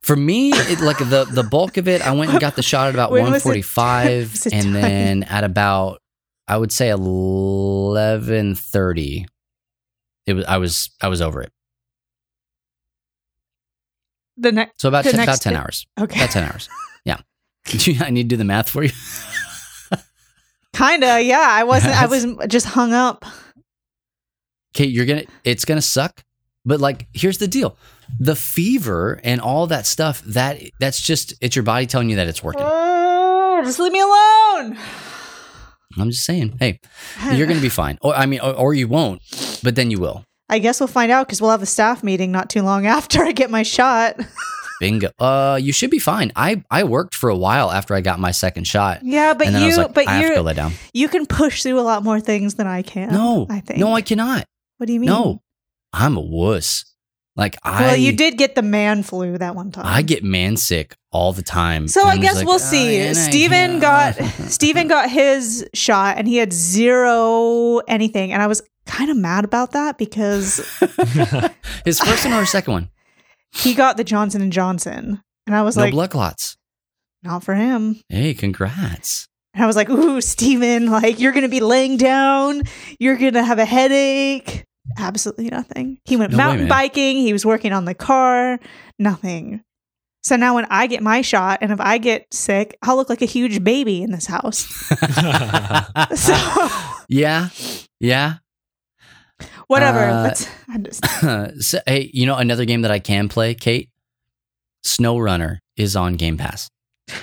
For me, it, like the the bulk of it, I went and got the shot at about When 145, it and then at about I would say 11:30, it was I was I was over it. The next. So about The 10, about 10 day. hours. Okay. About 10 hours. Yeah. Do I need to do the math for you. Kinda. Yeah. I wasn't. I was just hung up. Okay, you're gonna it's gonna suck, but like here's the deal: the fever and all that stuff that that's just it's your body telling you that it's working. Oh, just leave me alone. I'm just saying, hey, you're gonna be fine, or I mean, or, or you won't, but then you will. I guess we'll find out because we'll have a staff meeting not too long after I get my shot. Bingo. Uh, you should be fine. I I worked for a while after I got my second shot, yeah, but you, like, but you, you can push through a lot more things than I can. No, I think. no, I cannot. What do you mean? No, I'm a wuss. Like I, Well, you did get the man flu that one time. I get man sick all the time. So And I guess like, we'll "Ah, see. yeah, Steven yeah." got Steven got his shot and he had zero anything. And I was kind of mad about that because his first one or second one. he got the Johnson and Johnson. And I was no like, blood clots. not for him. Hey, congrats. And I was like, ooh, Steven, like you're gonna be laying down, you're gonna have a headache. Absolutely nothing. He went No mountain man. biking, he was working on the car, nothing. So now when I get my shot and if I get sick, I'll look like a huge baby in this house. So yeah, yeah. whatever. Uh, just so, hey, you know another game that I can play, Kate. Snow Runner is on Game Pass. Do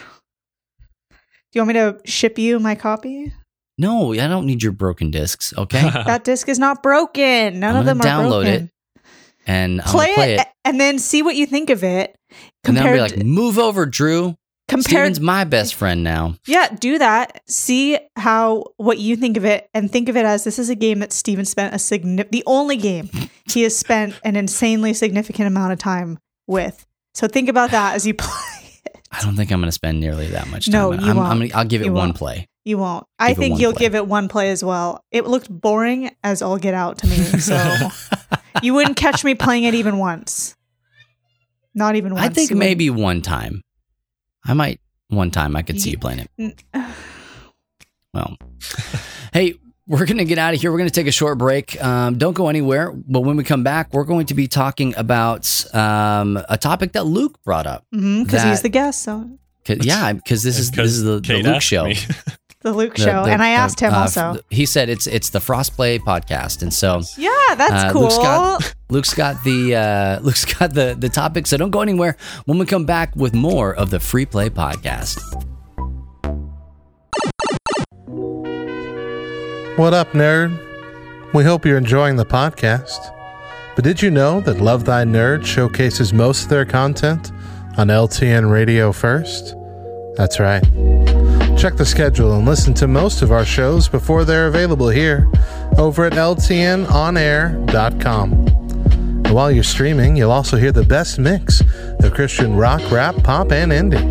you want me to ship you my copy? No, I don't need your broken discs. Okay, That disc is not broken. None I'm of them are download broken. it, and Play, play it, it. and then see what you think of it. And then I'll be like, "Move over, Drew. compared Steven's my best friend now." Yeah, do that. See how what you think of it, and think of it as this is a game that Steven spent a signi- the only game he has spent an insanely significant amount of time with. So think about that as you play. it. I don't think I'm going to spend nearly that much time. No, you I'm, won't. I'm gonna, I'll give it You one won't. play. You won't. I Give it think you'll play. give it one play as well. It looked boring as all get out to me, so you wouldn't catch me playing it even once. Not even once. I think You wouldn't. maybe one time. I might one time I could see Ye- you playing it. Well, hey, we're going to get out of here. We're going to take a short break. Um, don't go anywhere. But when we come back, we're going to be talking about um, a topic that Luke brought up. Mhm, 'cause he's the guest, so 'Cause- yeah, because this is this is the, the Luke show. me. the Luke The- show, the- and I the, asked him uh, also. He said it's it's the Frostplay podcast, and so yeah, that's uh, cool. Luke's got- Luke's got the uh, Luke's got the the topic. So don't go anywhere. When we come back with more of the Free Play podcast. What up, nerd? We hope you're enjoying the podcast. But did you know that Love Thy Nerd showcases most of their content on LTN Radio first? That's right. Check the schedule and listen to most of our shows before they're available here over at LTNOnAir.com. And while you're streaming, you'll also hear the best mix of Christian rock, rap, pop, and indie,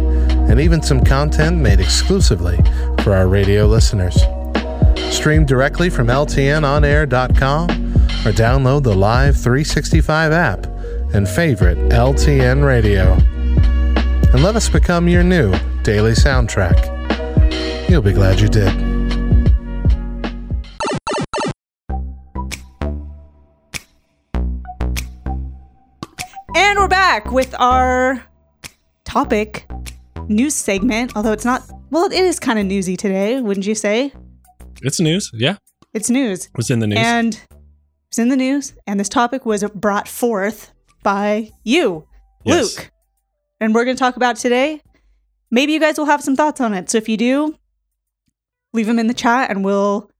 and even some content made exclusively for our radio listeners. Stream directly from LTNOnAir.com or download the Live 365 app and favorite LTN Radio. and let us become your new daily soundtrack. You'll be glad you did. And we're back with our topic news segment, although it's not, well, it is kind of newsy today, wouldn't you say? It's news. Yeah. It's news. It was in the news. And it was in the news, and this topic was brought forth by you, Yes. Luke. And we're going to talk about today. Maybe you guys will have some thoughts on it. So if you do, leave them in the chat and we'll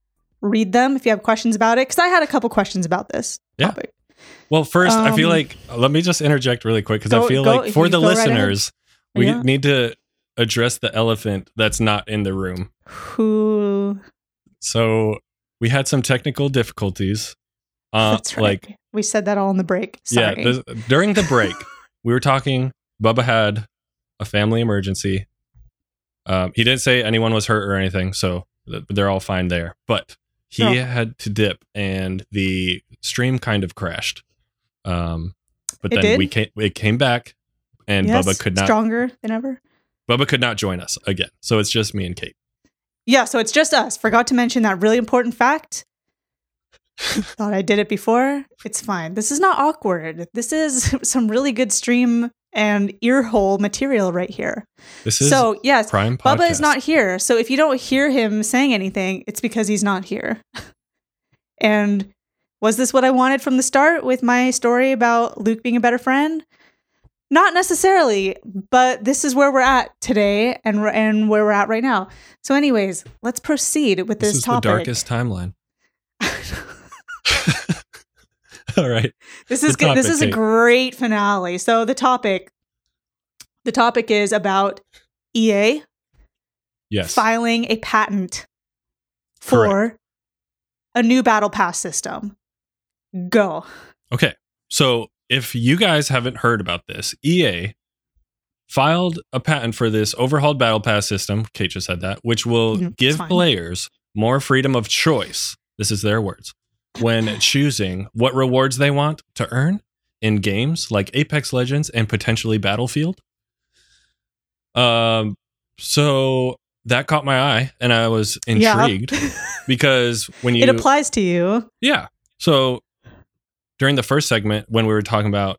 read them if you have questions about it. Because I had a couple questions about this Yeah. topic. Well, first, I feel Um, like let me just interject really quick because I feel go- like for the go right listeners, we Yeah. need to address the elephant that's not in the room. Who? So we had some technical difficulties. Uh, That's right. Like, we said that all in the break. Sorry. yeah, this, during the break, we were talking. Bubba had a family emergency. Um, he didn't say anyone was hurt or anything, so th- they're all fine there. But he had to dip, and the stream kind of crashed. Um, but It then did? we came, it came back, and Yes, Bubba could not. Stronger than ever. Bubba could not join us again, so it's just me and Kate. Yeah, so it's just us. Forgot to mention that really important fact. Thought I did it before. It's fine. This is not awkward. This is some really good stream and earhole material right here. This is So, yes, Prime Podcast. Bubba is not here. So if you don't hear him saying anything, it's because he's not here. and was this what I wanted from the start with my story about Luke being a better friend? Not necessarily, but this is where we're at today and and where we're at right now. So anyways, let's proceed with This this, is topic. the darkest timeline. All right. this is good. This is a great finale. So the topic the topic is about EA Yes. filing a patent for a new battle pass system. Go. Okay. So if you guys haven't heard about this, EA filed a patent for this overhauled battle pass system. Kate just said that, which will Mhm, give players more freedom of choice. This is their words when choosing what rewards they want to earn in games like Apex Legends and potentially Battlefield. Um, so that caught my eye, and I was Yeah. intrigued because when you it applies to you. yeah. So during the first segment, when we were talking about,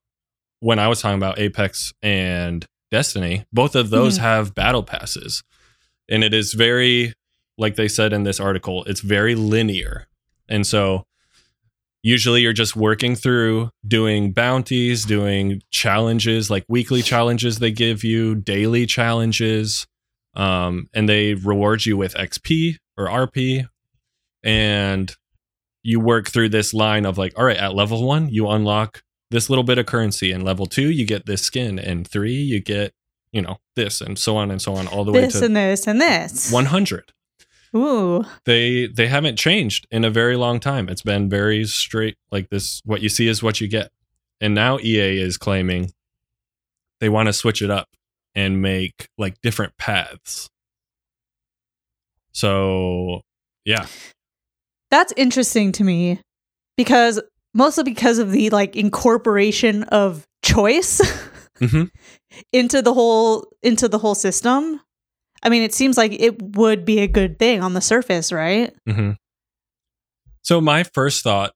when I was talking about Apex and Destiny, both of those Mhm. have battle passes. And it is very, like they said in this article, it's very linear. And so usually you're just working through doing bounties, doing challenges, like weekly challenges they give you, daily challenges. Um, and they reward you with XP or RP. And you work through this line of like, all right, at level one, you unlock this little bit of currency, and level two, you get this skin, and three, you get, you know, this, and so on and so on, all the This way to this and this and this. 100. Ooh. They they haven't changed in a very long time. It's been very straight, like this. What you see is what you get, and now EA is claiming they want to switch it up and make like different paths. So, yeah, That's interesting to me because mostly because of the like incorporation of choice Mhm. into the whole into the whole system. I mean, it seems like it would be a good thing on the surface, right? hmm So my first thought,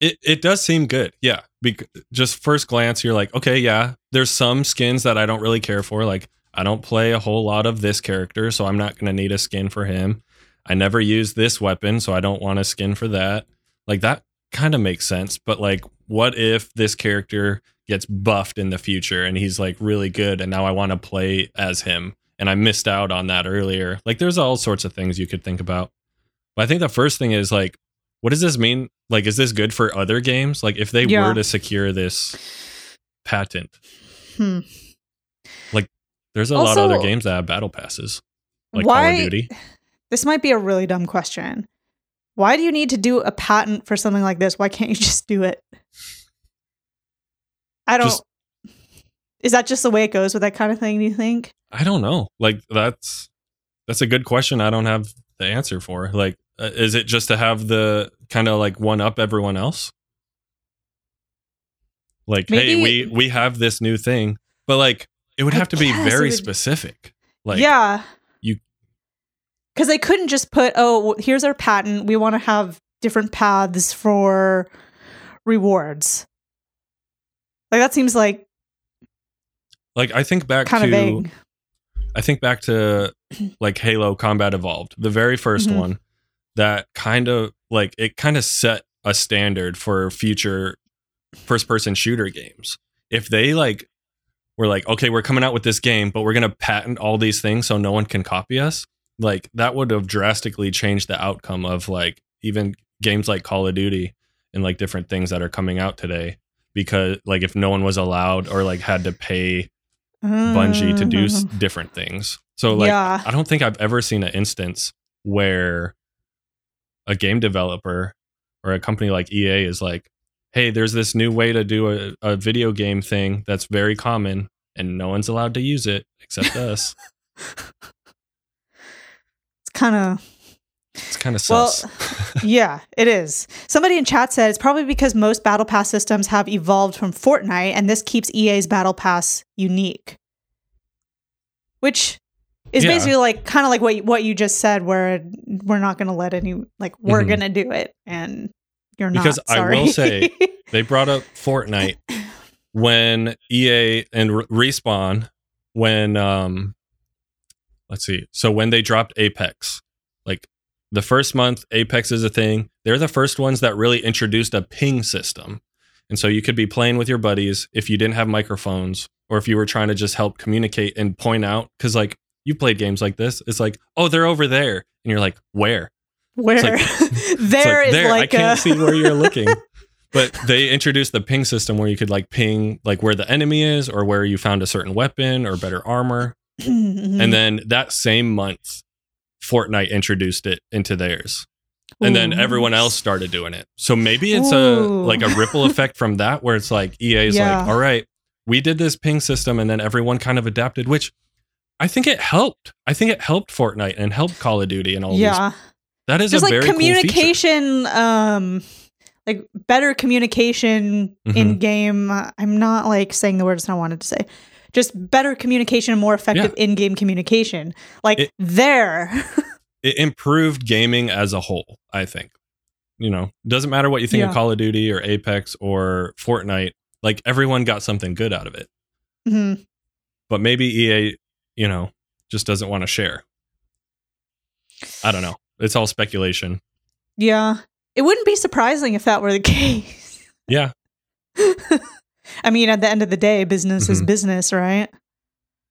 it it does seem good, yeah. Bec- just first glance, you're like, okay, yeah. There's some skins that I don't really care for. Like I don't play a whole lot of this character, so I'm not gonna need a skin for him. I never use this weapon, so I don't want a skin for that. Like that kind of makes sense. But like, what if this character gets buffed in the future and he's like really good, and now I want to play as him, and I missed out on that earlier? Like, there's all sorts of things you could think about. But I think the first thing is like, what does this mean? Like, is this good for other games? Like, if they Yeah. were to secure this patent, Hmm. there's a lot of other games that have battle passes, like Call Why of Duty. This might be a really dumb question. Why do you need to do a patent for something like this? Why can't you just do it? I don't. Just- is that just the way it goes with that kind of thing? Do you think? I don't know. Like, that's that's a good question. I don't have the answer for. Like, uh, is it just to have the kind of like one up everyone else? Like, hey, we we have this new thing, but like. it would I have to be very would- specific. Like yeah. you- Because they couldn't just put, oh, here's our patent. We want to have different paths for rewards. Like that seems like like I think back kind to vague. I think back to like Halo Combat Evolved, the very 1st Mhm. one that kind of like it kind of set a standard for future first person shooter games. If they like were like, okay, we're coming out with this game, but we're going to patent all these things so no one can copy us, like that would have drastically changed the outcome of like even games like Call of Duty and like different things that are coming out today because like if no one was allowed or like had to pay Bungie to do s- Mhm. different things. So like Yeah. I don't think I've ever seen an instance where a game developer or a company like EA is like, "Hey, there's this new way to do a, a video game thing that's very common and no one's allowed to use it except us." It's kind of It's kind of Well, sus. yeah, it is. Somebody in chat said it's probably because most battle pass systems have evolved from Fortnite, and this keeps EA's battle pass unique. Which is Yeah. basically like kind of like what what you just said, where we're not going to let any like we're Mhm. going to do it, and you're not. Because. I will say- they brought up Fortnite when EA and Re- Respawn when um let's see. So when they dropped Apex, like the first month Apex is a thing, they're the first ones that really introduced a ping system. And so you could be playing with your buddies if you didn't have microphones or if you were trying to just help communicate and point out cuz like you played games like this, it's like, "Oh, they're over there." And you're like, "Where?" where like- there is there. I can't a see where you're looking. But they introduced the ping system where you could like ping like where the enemy is or where you found a certain weapon or better armor. Mm-hmm. And then that same month, Fortnite introduced it into theirs. And then everyone else started doing it. So maybe it's Ooh. a like a ripple effect from that where it's like EA is Yeah. like, all right, we did this ping system and then everyone kind of adapted, which I think it helped. I think it helped Fortnite and helped Call of Duty and all these. yeah. That is just a like very cool communication um like better communication Mm-hmm. in game i'm not like saying the words i wanted to say just better communication and more effective in-game communication like It- there it improved gaming as a whole, I think. You know, doesn't matter what you think Yeah. of Call of Duty or Apex or Fortnite, like everyone got something good out of it. Mhm. But maybe EA, you know, just doesn't want to share. I don't know. It's all speculation. yeah it wouldn't be surprising if that were the case Yeah. i mean at the end of the day business is Mhm. business right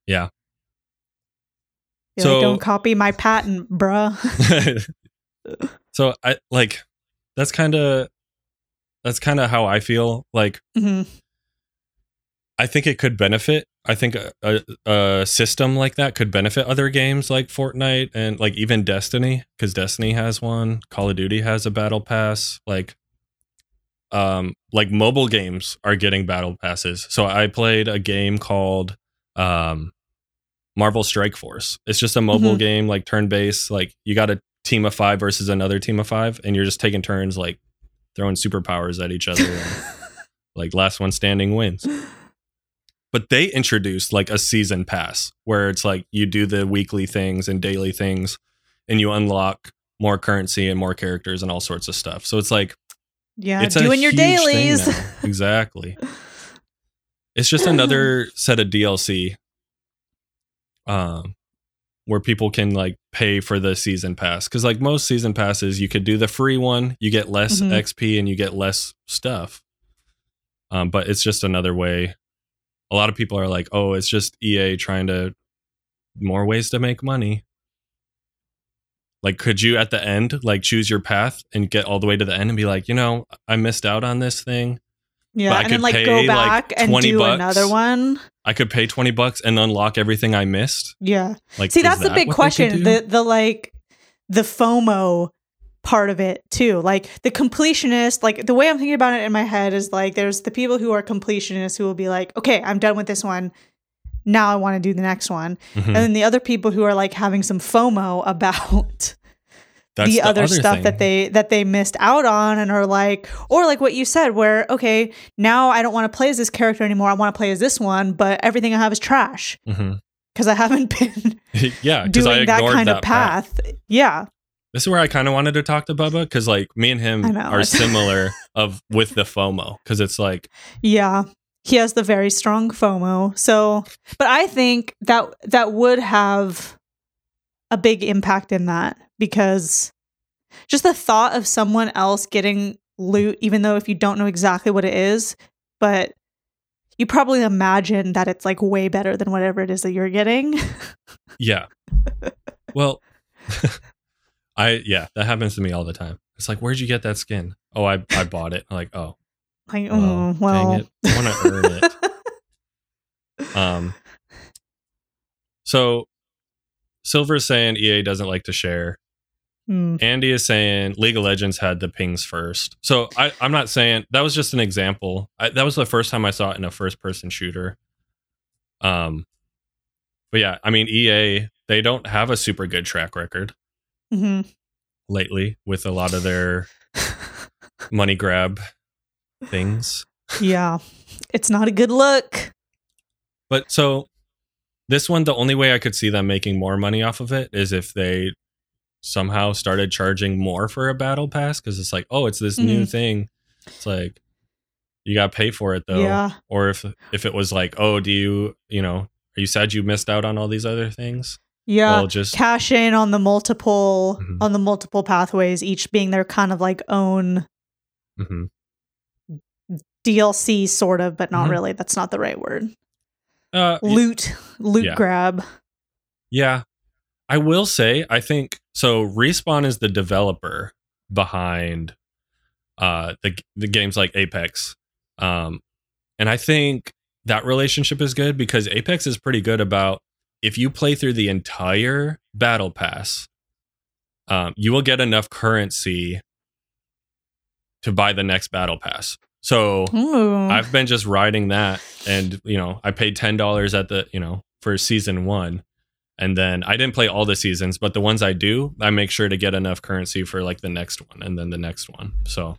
Yeah. Be So- like, don't copy my patent bruh so I like that's kind of that's kind of how I feel. Like Mhm. I think it could benefit. I think a, a, a system like that could benefit other games like Fortnite and like even Destiny because Destiny has one. Call of Duty has a battle pass. Like, um, like mobile games are getting battle passes. So I played a game called um, Marvel Strike Force. It's just a mobile Mhm. game, like turn based. Like you got a team of five versus another team of five, and you're just taking turns like throwing superpowers at each other. and, like last one standing wins. But they introduced like a season pass where it's like you do the weekly things and daily things and you unlock more currency and more characters and all sorts of stuff. So it's like yeah it's doing your dailies exactly. It's just another set of DLC um where people can like pay for the season pass cuz like most season passes you could do the free one, you get less Mhm. XP and you get less stuff. Um but it's just another way a lot of people are like, "Oh, it's just EA trying to more ways to make money." Like could you at the end like choose your path and get all the way to the end and be like, "You know, I missed out on this thing." yeah and then like go like, back and do bucks. another one I could pay 20 bucks and unlock everything I missed. yeah Like See, that's the that big what they could question. The the like the FOMO part of it too. Like the completionist, like the way I'm thinking about it in my head is like there's the people who are completionists who will be like, okay, I'm done with this one. Now I want to do the next one. Mhm. And then the other people who are like having some FOMO about That's the, other, stuff thing. that they that they missed out on and are like or like what you said where okay now i don't want to play as this character anymore i want to play as this one but everything i have is trash Mhm. because i haven't been yeah, doing that kind that of path yeah This is where I kind of wanted to talk to Bubba because like me and him know. are similar of with the FOMO because it's like Yeah. He has the very strong FOMO. So, but I think that that would have a big impact in that because just the thought of someone else getting loot even though if you don't know exactly what it is, but you probably imagine that it's like way better than whatever it is that you're getting. yeah. well, I yeah that happens to me all the time. It's like where'd you get that skin? Oh, I I bought it. I'm like oh like, well, oh, well. dang it, I want to earn it. Um. So, Silver's saying EA doesn't like to share. Hmm. Andy is saying League of Legends had the pings first. So I, I'm not saying that was just an example. I, that was the first time I saw it in a first person shooter. Um, but yeah, I mean EA they don't have a super good track record Mhm. lately with a lot of their money grab things. yeah. It's not a good look. But so this one, the only way I could see them making more money off of it is if they somehow started charging more for a battle pass because it's like, oh, it's this new thing. It's like you got to pay for it though. Yeah. Or if if it was like, oh, do you you know are you sad you missed out on all these other things? Yeah. Well, just cash in on the multiple Mhm. on the multiple pathways each being their kind of like own mhm. DLC sort of but not Mhm. really that's not the right word uh, loot loot Yeah. grab Yeah. I will say, I think so. Respawn is the developer behind uh, the the games like Apex, um, and I think that relationship is good because Apex is pretty good about if you play through the entire battle pass, um, you will get enough currency to buy the next battle pass. So Ooh. I've been just riding that, and you know, I paid ten dollars at the you know for season one, and then I didn't play all the seasons, but the ones I do, I make sure to get enough currency for like the next one and then the next one. So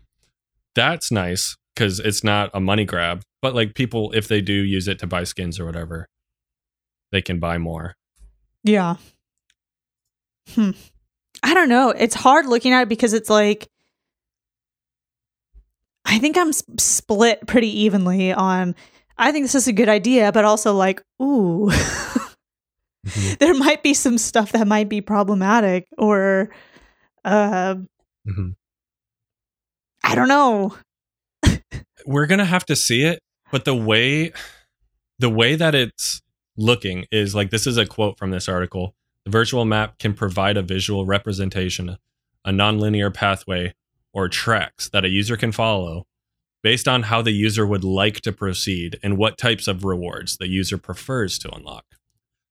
that's nice because it's not a money grab, but like people, if they do use it to buy skins or whatever, they can buy more. yeah hmm I don't know it's hard looking at it because it's like I think I'm s- split pretty evenly on I think this is a good idea but also like ooh Mhm. there might be some stuff that might be problematic or uh Mhm. I don't know. we're gonna have to see it but the way the way that it's looking is like this is a quote from this article the virtual map can provide a visual representation a nonlinear pathway or tracks that a user can follow based on how the user would like to proceed and what types of rewards the user prefers to unlock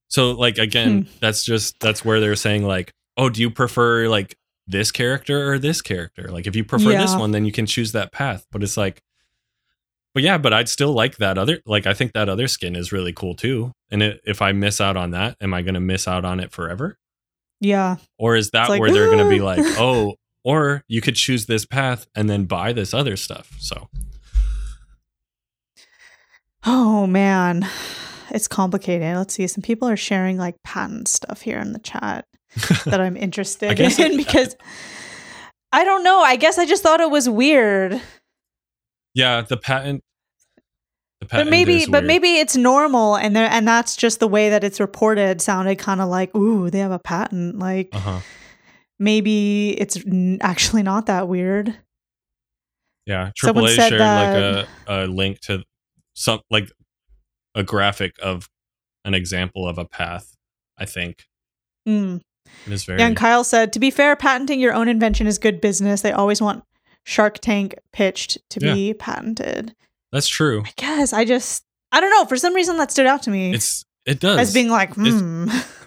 so like again hmm. that's just that's where they're saying like oh do you prefer like this character or this character like if you prefer this one then you can choose that path but it's like but yeah, but I'd still like that other. Like I think that other skin is really cool too. And it, if I miss out on that, am I going to miss out on it forever? Yeah. Or is that like, where they're going to be like, oh, or you could choose this path and then buy this other stuff. So Oh man. It's complicated. Let's see. Some people are sharing like patent stuff here in the chat that I'm interested in it- because I don't know. I guess I just thought it was weird. yeah, the patent. The But patent maybe is but maybe it's normal and there and that's just the way that it's reported sounded kind of like, "Ooh, they have a patent." Like Uh-huh. Maybe it's actually not that weird. Yeah, Someone AAA said shared that- like a, a link to some like a graphic of an example of a path. I think Mm. it is very. Yeah, and Kyle said, to be fair, patenting your own invention is good business. They always want Shark Tank pitched to be patented. that's true. I guess I just I don't know. For some reason that stood out to me It's it does as being like, hmm.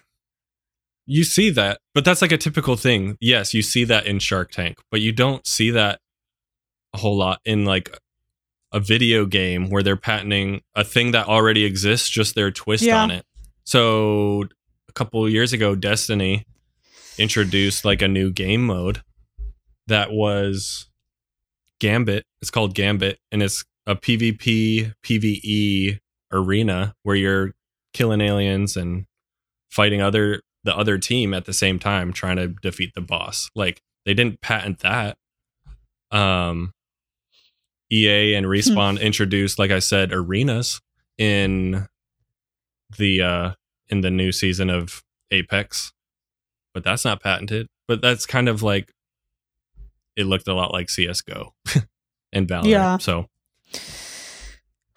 you see that, but that's like a typical thing. Yes, you see that in Shark Tank, but you don't see that a whole lot in like a video game where they're patenting a thing that already exists, just their twist Yeah. on it. So a couple of years ago, Destiny introduced like a new game mode that was Gambit. It's called Gambit, and it's a PvP PvE arena where you're killing aliens and fighting other the other team at the same time trying to defeat the boss. Like they didn't patent that. Um EA and Respawn introduced like I said arenas in the uh in the new season of Apex. But that's not patented. But that's kind of like it looked a lot like CS:GO and Valorant. Yeah. So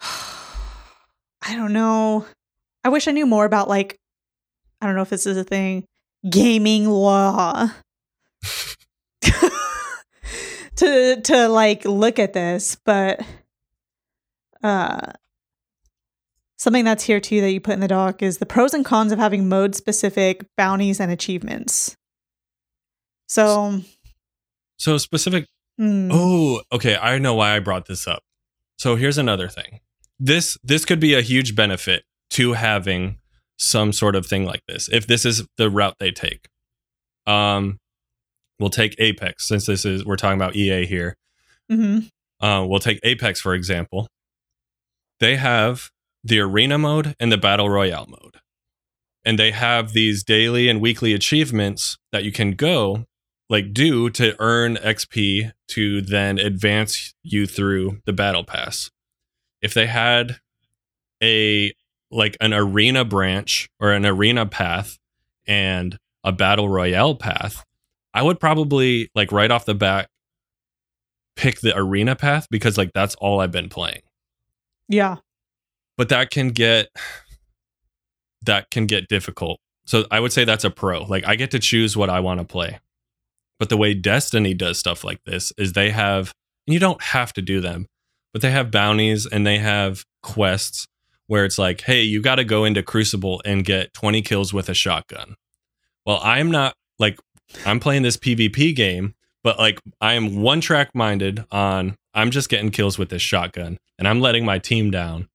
I don't know. I wish I knew more about like I don't know if this is a thing. Gaming law. to to like look at this, but uh something that's here too that you put in the doc is the pros and cons of having mode specific bounties and achievements. So so specific hmm, Oh, okay. I know why I brought this up. So here's another thing. This this could be a huge benefit to having some sort of thing like this. If this is the route they take. Um we'll take Apex since this is we're talking about EA here. mhm. Uh we'll take Apex for example. They have the arena mode and the battle royale mode. And they have these daily and weekly achievements that you can go like do to earn XP to then advance you through the battle pass. If they had a like an arena branch or an arena path and a battle royale path, I would probably like right off the bat pick the arena path because like that's all I've been playing. Yeah. But that can get that can get difficult. So I would say that's a pro. Like I get to choose what I want to play. But the way Destiny does stuff like this is they have, and you don't have to do them, but they have bounties and they have quests where it's like, hey, you got to go into Crucible and get 20 kills with a shotgun. Well, I'm not like, I'm playing this PvP game, but like, I am one track minded on, I'm just getting kills with this shotgun and I'm letting my team down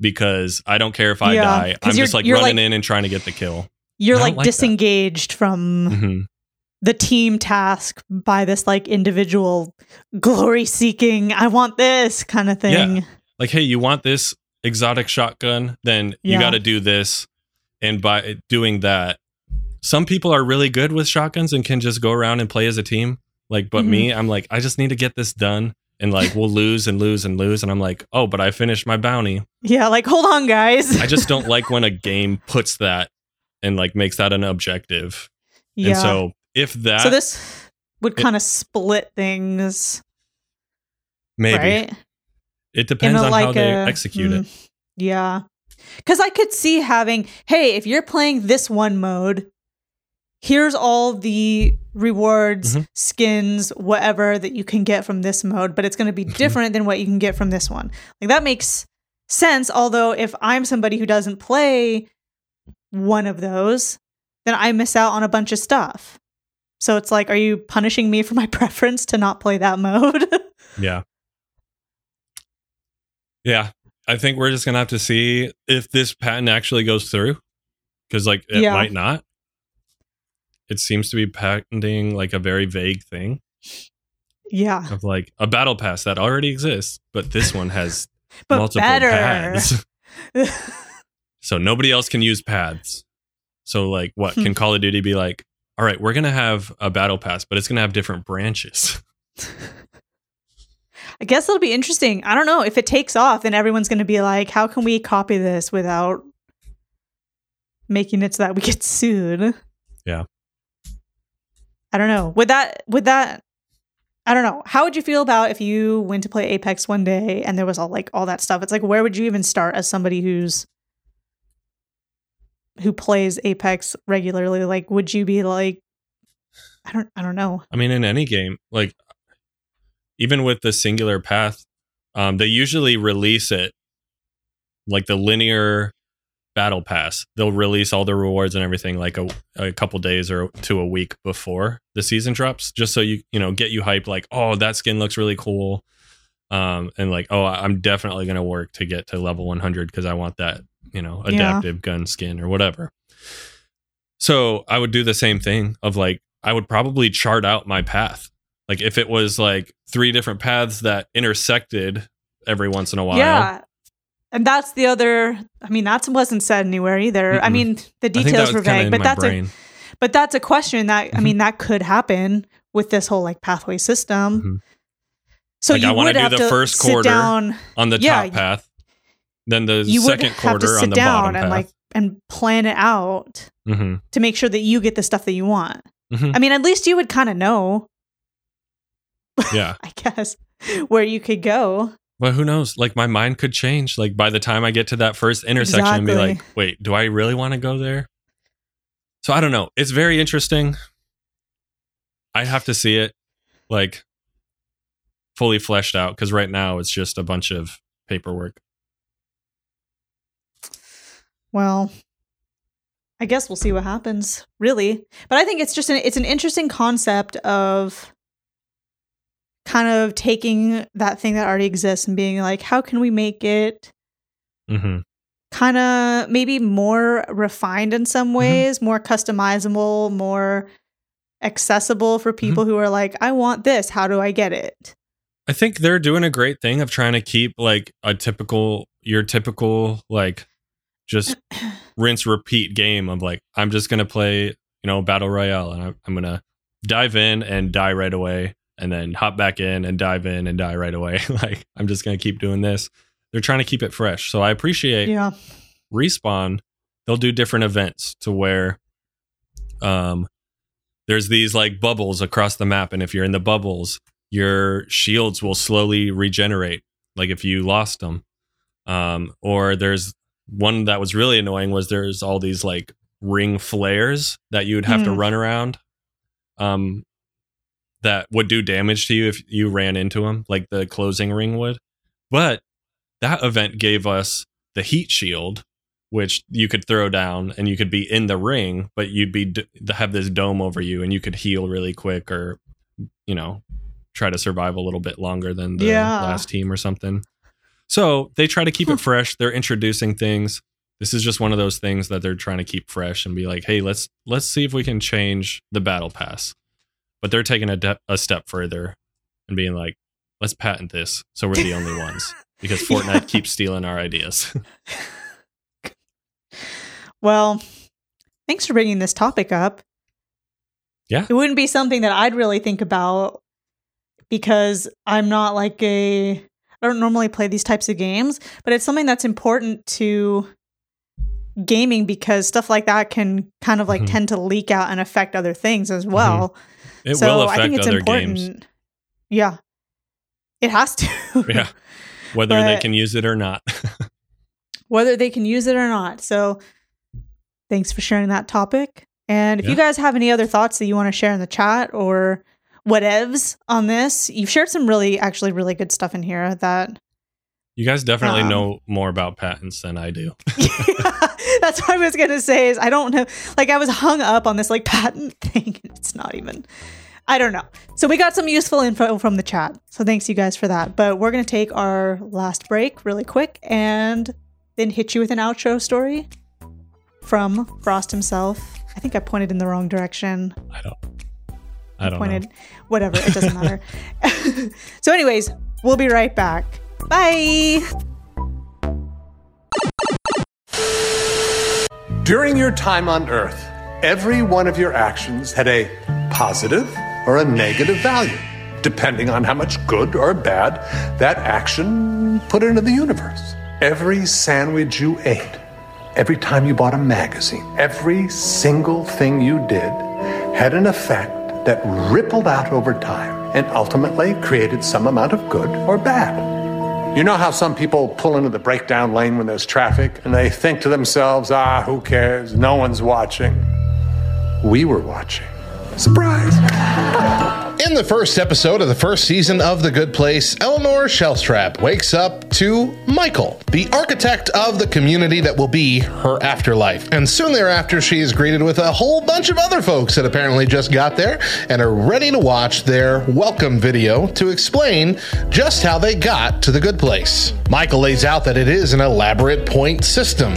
because I don't care if I Yeah, die. I'm just like running like- in and trying to get the kill. You're like, like that. disengaged from Mhm. the team task by this like individual glory seeking i want this kind of thing like hey you want this exotic shotgun then you got to do this. And by doing that some people are really good with shotguns and can just go around and play as a team. Like but Mm-hmm. me i'm like i just need to get this done. And like we'll lose and lose and lose. And i'm like oh but i finished my bounty. Yeah like hold on guys. I just don't like when a game puts that and like makes that an objective. Yeah. and so if that so this would kind of split things. Maybe. Right it depends on how like, they a- execute it mm, yeah because i could see having hey if you're playing this one mode here's all the rewards Mhm. skins whatever that you can get from this mode but it's going to be Mhm. different than what you can get from this one like that makes sense although if i'm somebody who doesn't play one of those then i miss out on a bunch of stuff so it's like are you punishing me for my preference to not play that mode Yeah. Yeah. I think we're just going to have to see if this patent actually goes through because, like, it Yeah. might not. It seems to be patenting like a very vague thing yeah of like a battle pass that already exists, but this one has but multiple better paths. so nobody else can use paths. So, like, what can Call of Duty be like? All right, we're going to have a battle pass, but it's going to have different branches. I guess it'll be interesting. I don't know if it takes off, then everyone's going to be like, "How can we copy this without making it so that we get sued?" Yeah. I don't know. Would that? Would that? I don't know. How would you feel about if you went to play Apex one day and there was all like all that stuff? It's like, where would you even start as somebody who's who plays Apex regularly? Like, would you be like, I don't, I don't know. I mean, in any game, like even with the singular path, um, they usually release it like the linear battle pass. They'll release all the rewards and everything like a, a couple days or to a week before the season drops, just so you you know get you hyped. Like, oh, that skin looks really cool, um, and like, oh, I'm definitely gonna work to get to level 100 because I want that you know Yeah. adaptive gun skin or whatever. So I would do the same thing of like I would probably chart out my path. Like if it was like three different paths that intersected every once in a while. Yeah. And that's the other I mean, that wasn't said anywhere either. I Mm-mm. mean, the I think that details were vague, but that's a but that's a question that I mean that could happen with this whole like pathway system. Mhm. So Like, you I wanna do the first quarter down. on the Yeah, top path, then the You would second have to quarter sit on the down bottom and path. like and plan it out hmm to make sure that you get the stuff that you want. Mhm. I mean, at least you would kind of know, Yeah. I guess, where you could go. Well, who knows? Like my mind could change. Like by the time I get to that first intersection and be like, wait, do I really want to go there? So I don't know. It's very interesting. I have to see it like fully fleshed out because right now it's just a bunch of paperwork. Well, I guess we'll see what happens, really. But I think it's just an it's an interesting concept of kind of taking that thing that already exists and being like, how can we make it hmm kind of maybe more refined in some ways, more customizable, more accessible for people who are like, I want this. How do I get it? I think they're doing a great thing of trying to keep like a typical, your typical, like just rinse repeat game of like, I'm just going to play, you know, Battle Royale and I'm, I'm going to dive in and die right away and then hop back in and dive in and die right away. like, I'm just going to keep doing this. They're trying to keep it fresh. So I appreciate Yeah. respawn they'll do different events to where um there's these like bubbles across the map and if you're in the bubbles your shields will slowly regenerate like if you lost them um or there's one that was really annoying was there's all these like ring flares that you would have to Hmm. run around um that would do damage to you if you ran into them like the closing ring would. But that event gave us the heat shield which you could throw down and you could be in the ring but you'd be d- have this dome over you and you could heal really quick or you know try to survive a little bit longer than the Yeah. last team or something. So they try to keep it fresh. They're introducing things. This is just one of those things that they're trying to keep fresh and be like hey let's let's see if we can change the battle pass but they're taking a, de- a step further and being like let's patent this so we're the only ones because fortnite keeps stealing our ideas Well, thanks for bringing this topic up. Yeah. It wouldn't be something that I'd really think about because I'm not like a I don't normally play these types of games, but it's something that's important to gaming because stuff like that can kind of like Mhm. tend to leak out and affect other things as well. It so will I affect think it's other important. games Yeah. It has to. yeah whether they can use it or not whether they can use it or not. So thanks for sharing that topic. And if you guys have any other thoughts that you want to share in the chat or whatevs on this, you've shared some really, actually, really good stuff in here that you guys definitely Um, know more about patents than i do yeah, that's what I was going to say is I don't know. Like I was hung up on this like patent thing. It's not even, I don't know. So we got some useful info from the chat. So thanks you guys for that. But we're going to take our last break really quick and then hit you with an outro story from Frost himself. I think I pointed in the wrong direction. i don't i don't pointed, know whatever. It doesn't matter. so, anyways, we'll be right back. Bye. During your time on Earth, every one of your actions had a positive or a negative value, depending on how much good or bad that action put into the universe. Every sandwich you ate, every time you bought a magazine, every single thing you did had an effect that rippled out over time and ultimately created some amount of good or bad. You know how some people pull into the breakdown lane when there's traffic and they think to themselves, ah, who cares? No one's watching. We were watching. Surprise! In the first episode of the first season of The Good Place, Eleanor Shellstrop wakes up to Michael, the architect of the community that will be her afterlife. And soon thereafter, she is greeted with a whole bunch of other folks that apparently just got there and are ready to watch their welcome video to explain just how they got to The Good Place. Michael lays out that it is an elaborate point system.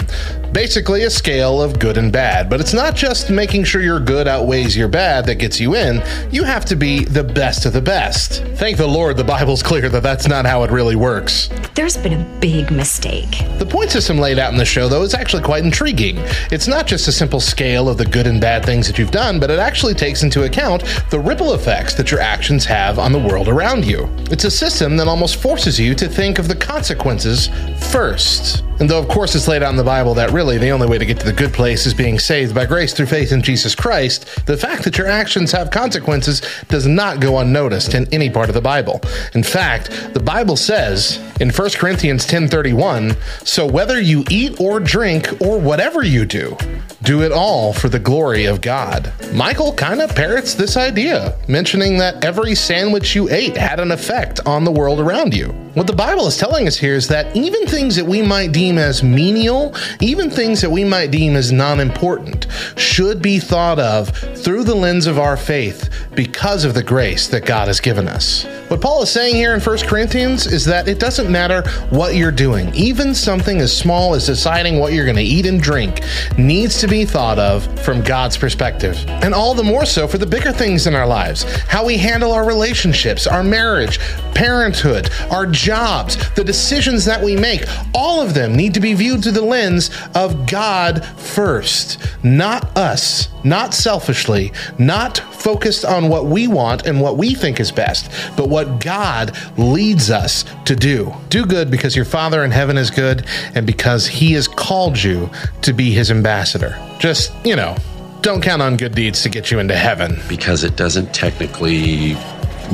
Basically, a scale of good and bad. But it's not just making sure your good outweighs your bad that gets you in. You have to be the best of the best. Thank the Lord, the Bible's clear that that's not how it really works. There's been a big mistake. The point system laid out in the show, though, is actually quite intriguing. It's not just a simple scale of the good and bad things that you've done, but it actually takes into account the ripple effects that your actions have on the world around you. It's a system that almost forces you to think of the consequences first. And though, of course, it's laid out in the Bible that really the only way to get to the good place is being saved by grace through faith in Jesus Christ, the fact that your actions have consequences does not go unnoticed in any part of the Bible. In fact, the Bible says in 1 Corinthians 10:31, "So whether you eat or drink or whatever you do, do it all for the glory of God." Michael kind of parrots this idea, mentioning that every sandwich you ate had an effect on the world around you. What the Bible is telling us here is that even things that we might deem as menial, even things that we might deem as non important, should be thought of through the lens of our faith because of the grace that God has given us. What Paul is saying here in 1 Corinthians is that it doesn't matter what you're doing, even something as small as deciding what you're going to eat and drink needs to be thought of from God's perspective. And all the more so for the bigger things in our lives how we handle our relationships, our marriage, parenthood, our jobs, the decisions that we make, all of them need to be viewed through the lens of God first, not us, not selfishly, not focused on what we want and what we think is best, but what God leads us to do. Do good because your Father in heaven is good and because He has called you to be His ambassador. Just, you know, don't count on good deeds to get you into heaven. because it doesn't technically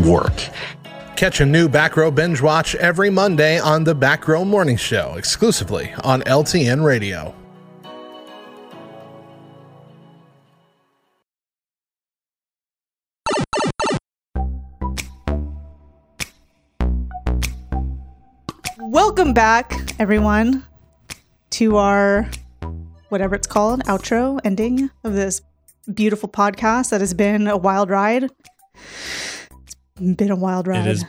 work. Catch a new Back Row Binge Watch every Monday on the Back Row Morning Show, exclusively on LTN Radio. Welcome back, everyone, to our whatever it's called outro ending of this beautiful podcast that has been a wild ride. It's been a wild ride. It is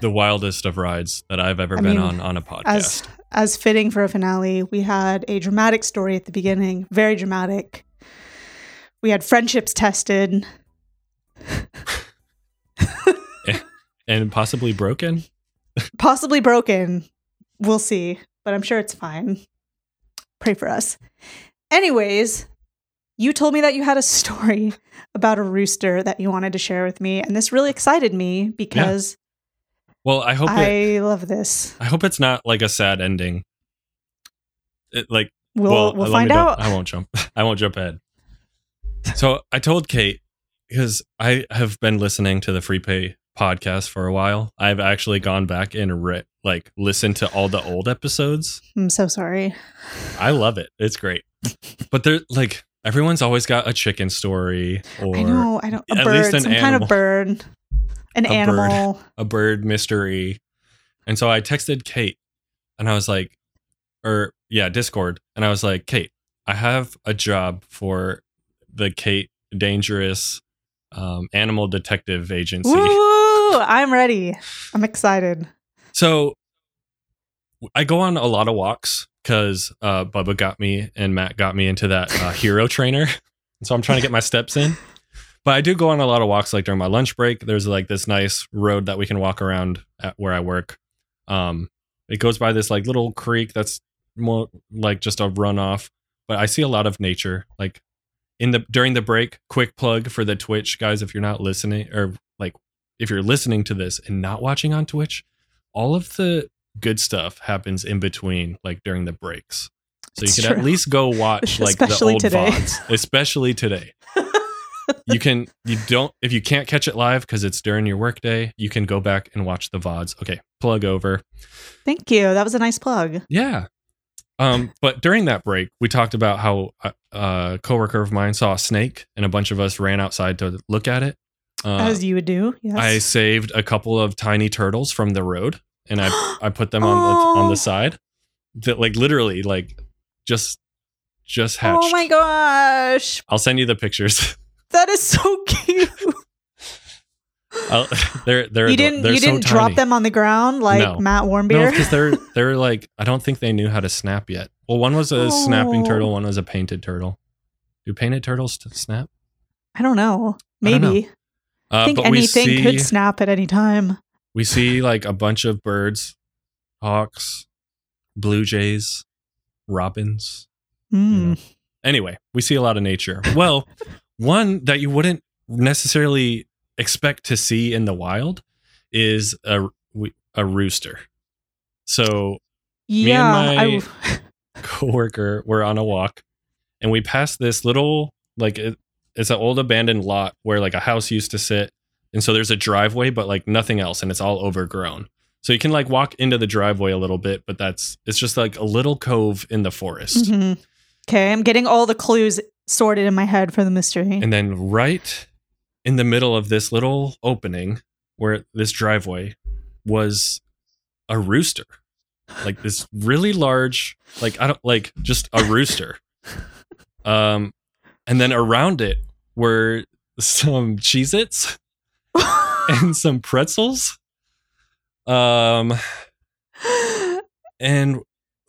the wildest of rides that I've ever I been mean, on on a podcast. as as fitting for a finale. We had a dramatic story at the beginning, very dramatic. We had friendships tested. and possibly broken. possibly broken. We'll see, but I'm sure it's fine. Pray for us. Anyways, you told me that you had a story about a rooster that you wanted to share with me, and this really excited me because Well, I hope I it, love this. I hope it's not like a sad ending. It, like We'll well, we'll uh, find out. I won't jump. I won't jump ahead. So I told Kate because I have been listening to the Free Play podcast for a while. I've actually gone back and re- like listen to all the old episodes. I'm so sorry. I love it. It's great. But they're like everyone's always got a chicken story or I know. I don't. A at bird, least an some kind of bird, an A bird. animal. a bird mystery. And so I texted Kate and I was like, or yeah, Discord. And I was like, Kate, I have a job for the Kate Dangerous um, Animal Detective Agency. Woo! I'm ready. I'm excited. So I go on a lot of walks because uh, Bubba got me and Matt got me into that uh, hero trainer. So I'm trying to get my steps in. But I do go on a lot of walks like during my lunch break. There's like this nice road that we can walk around at where I work. Um, it goes by this like little creek that's more like just a runoff. But I see a lot of nature. Like in the during the break, quick plug for the Twitch guys. If you're not listening or like if you're listening to this and not watching on Twitch, all of the good stuff happens in between, like during the breaks. So It's you can true. at least go watch like the old today. VODs, especially today. you can you don't if you can't catch it live because it's during your workday, you can go back and watch the VODs. Okay, plug over. Thank you. That was a nice plug. Yeah. Um, but during that break, we talked about how uh, a coworker of mine saw a snake, and a bunch of us ran outside to look at it. Uh, As you would do. Yes. I saved a couple of tiny turtles from the road, and I I put them on the on Oh. the side, that like literally like just just hatched. oh my gosh. I'll send you the pictures. That is so cute. I'll, they're they're you didn't they're you so didn't drop them on the ground like No. Matt No, Warmbier? because they're they're like I don't think they knew how to snap yet. Well, one was a snapping Oh. turtle, one was a painted turtle. Do painted turtles snap? I don't know. I don't know. Maybe. Uh, I think anything see, could snap at any time. we see like a bunch of birds, hawks, blue jays, robins. Mm. Anyway, we see a lot of nature. Well, one that you wouldn't necessarily expect to see in the wild is a a rooster. So Yeah. and my- I, coworker were on a walk and we passed this little like it, it's an old abandoned lot where like a house used to sit. And so there's a driveway but like nothing else and it's all overgrown. So you can like walk into the driveway a little bit but that's it's just like a little cove in the forest. Mhm. Okay, I'm getting all the clues sorted in my head for the mystery. and then right in the middle of this little opening where this driveway was a rooster. Like this really large like i don't like just a rooster. Um and then around it were some cheez its and some pretzels. Um and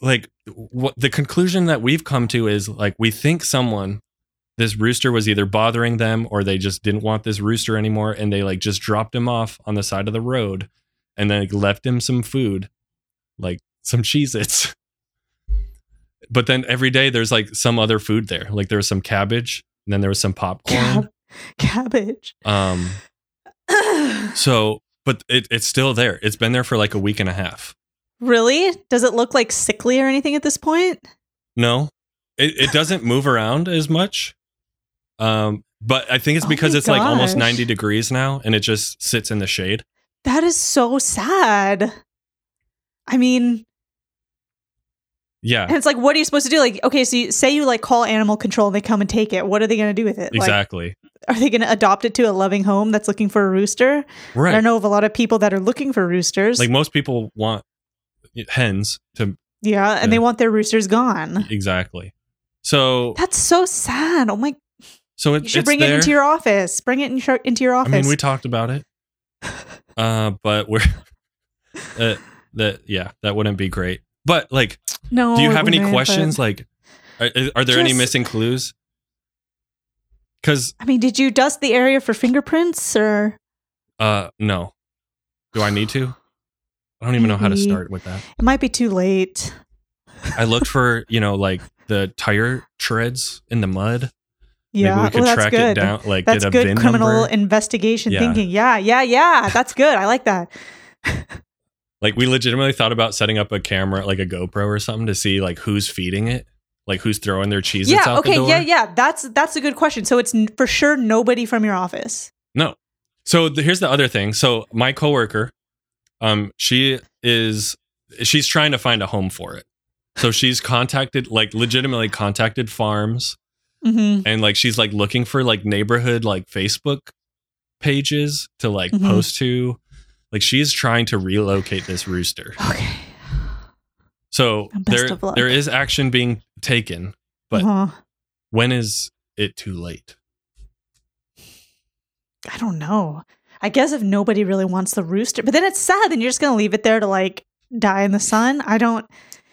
like what the conclusion that we've come to is like we think someone this rooster was either bothering them or they just didn't want this rooster anymore and they like just dropped him off on the side of the road and then like, left him some food like some cheez its but then every day there's like some other food there like there was some cabbage and then there was some popcorn Cab- cabbage. um so but it, it's still there it's been there for like a week and a half really? Does it look like sickly or anything at this point? No, it, it doesn't move around as much. Um, but I think it's Oh because my it's like almost 90 degrees now and it just sits in the shade. That is so sad. I mean, Yeah, and it's like, what are you supposed to do? Like, okay, so you, say you like call animal control and they come and take it. What are they going to do with it? Like, exactly. are they going to adopt it to a loving home that's looking for a rooster? I right. don't know of a lot of people that are looking for roosters. Like most people want hens to yeah, and Yeah. they want their roosters gone. exactly. So That's so sad. Oh my! so it, You should bring there. it into your office. Bring it in your, into your office. I mean, we talked about it. Uh, but we're uh, that yeah, that wouldn't be great. But like, no. do you have any questions? Like, are, are there any missing clues? Because I mean, did you dust the area for fingerprints or? Uh, no. Do I need to? I don't even know how to start with that. It might be too late. I looked for, you know, like the tire treads in the mud. Yeah, Maybe we could well, track good. it down, like that's get a good criminal number. investigation Yeah. thinking. Yeah, yeah, yeah. That's good. I like that. Like we legitimately thought about setting up a camera, like a GoPro or something, to see like who's feeding it, like who's throwing their cheeses yeah. Okay. Yeah. Yeah. That's that's a good question. So it's n- for sure nobody from your office. No. So the, here's the other thing. So my coworker, um, she is she's trying to find a home for it. So she's contacted, like legitimately contacted farms hmm and like she's like looking for like neighborhood like Facebook pages to like Mhm. post to. Like she's trying to relocate this rooster. Okay. So there there is action being taken, but Uh-huh. when is it too late? I don't know. I guess if nobody really wants the rooster, but then it's sad. Then you're just gonna leave it there to like die in the sun. I don't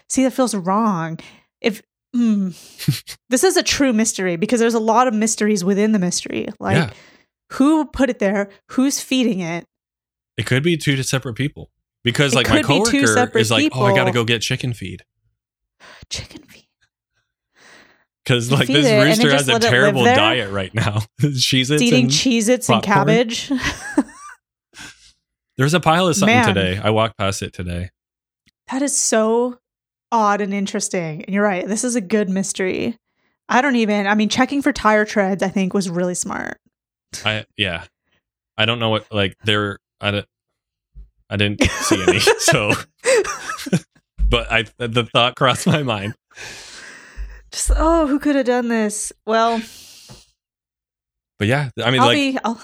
see that feels wrong. If mm, this is a true mystery because there's a lot of mysteries within the mystery. Like Yeah. who put it there? Who's feeding it? It could be two separate people. Because like my could be two coworker is like, "Oh, I got to go get chicken feed." Chicken feed. Cuz like this it rooster has a let it live terrible diet right now. She's It's eating and Cheez Its and cabbage. There's a pile of something Man. today. I walked past it today. that is so odd and interesting. And you're right. This is a good mystery. I don't even, I mean, checking for tire treads, I think was really smart. I yeah. I don't know what like there I don't, I didn't see any. so but I the thought crossed my mind. Just, oh, who could have done this? Well, But yeah, I mean I'll like be, I'll,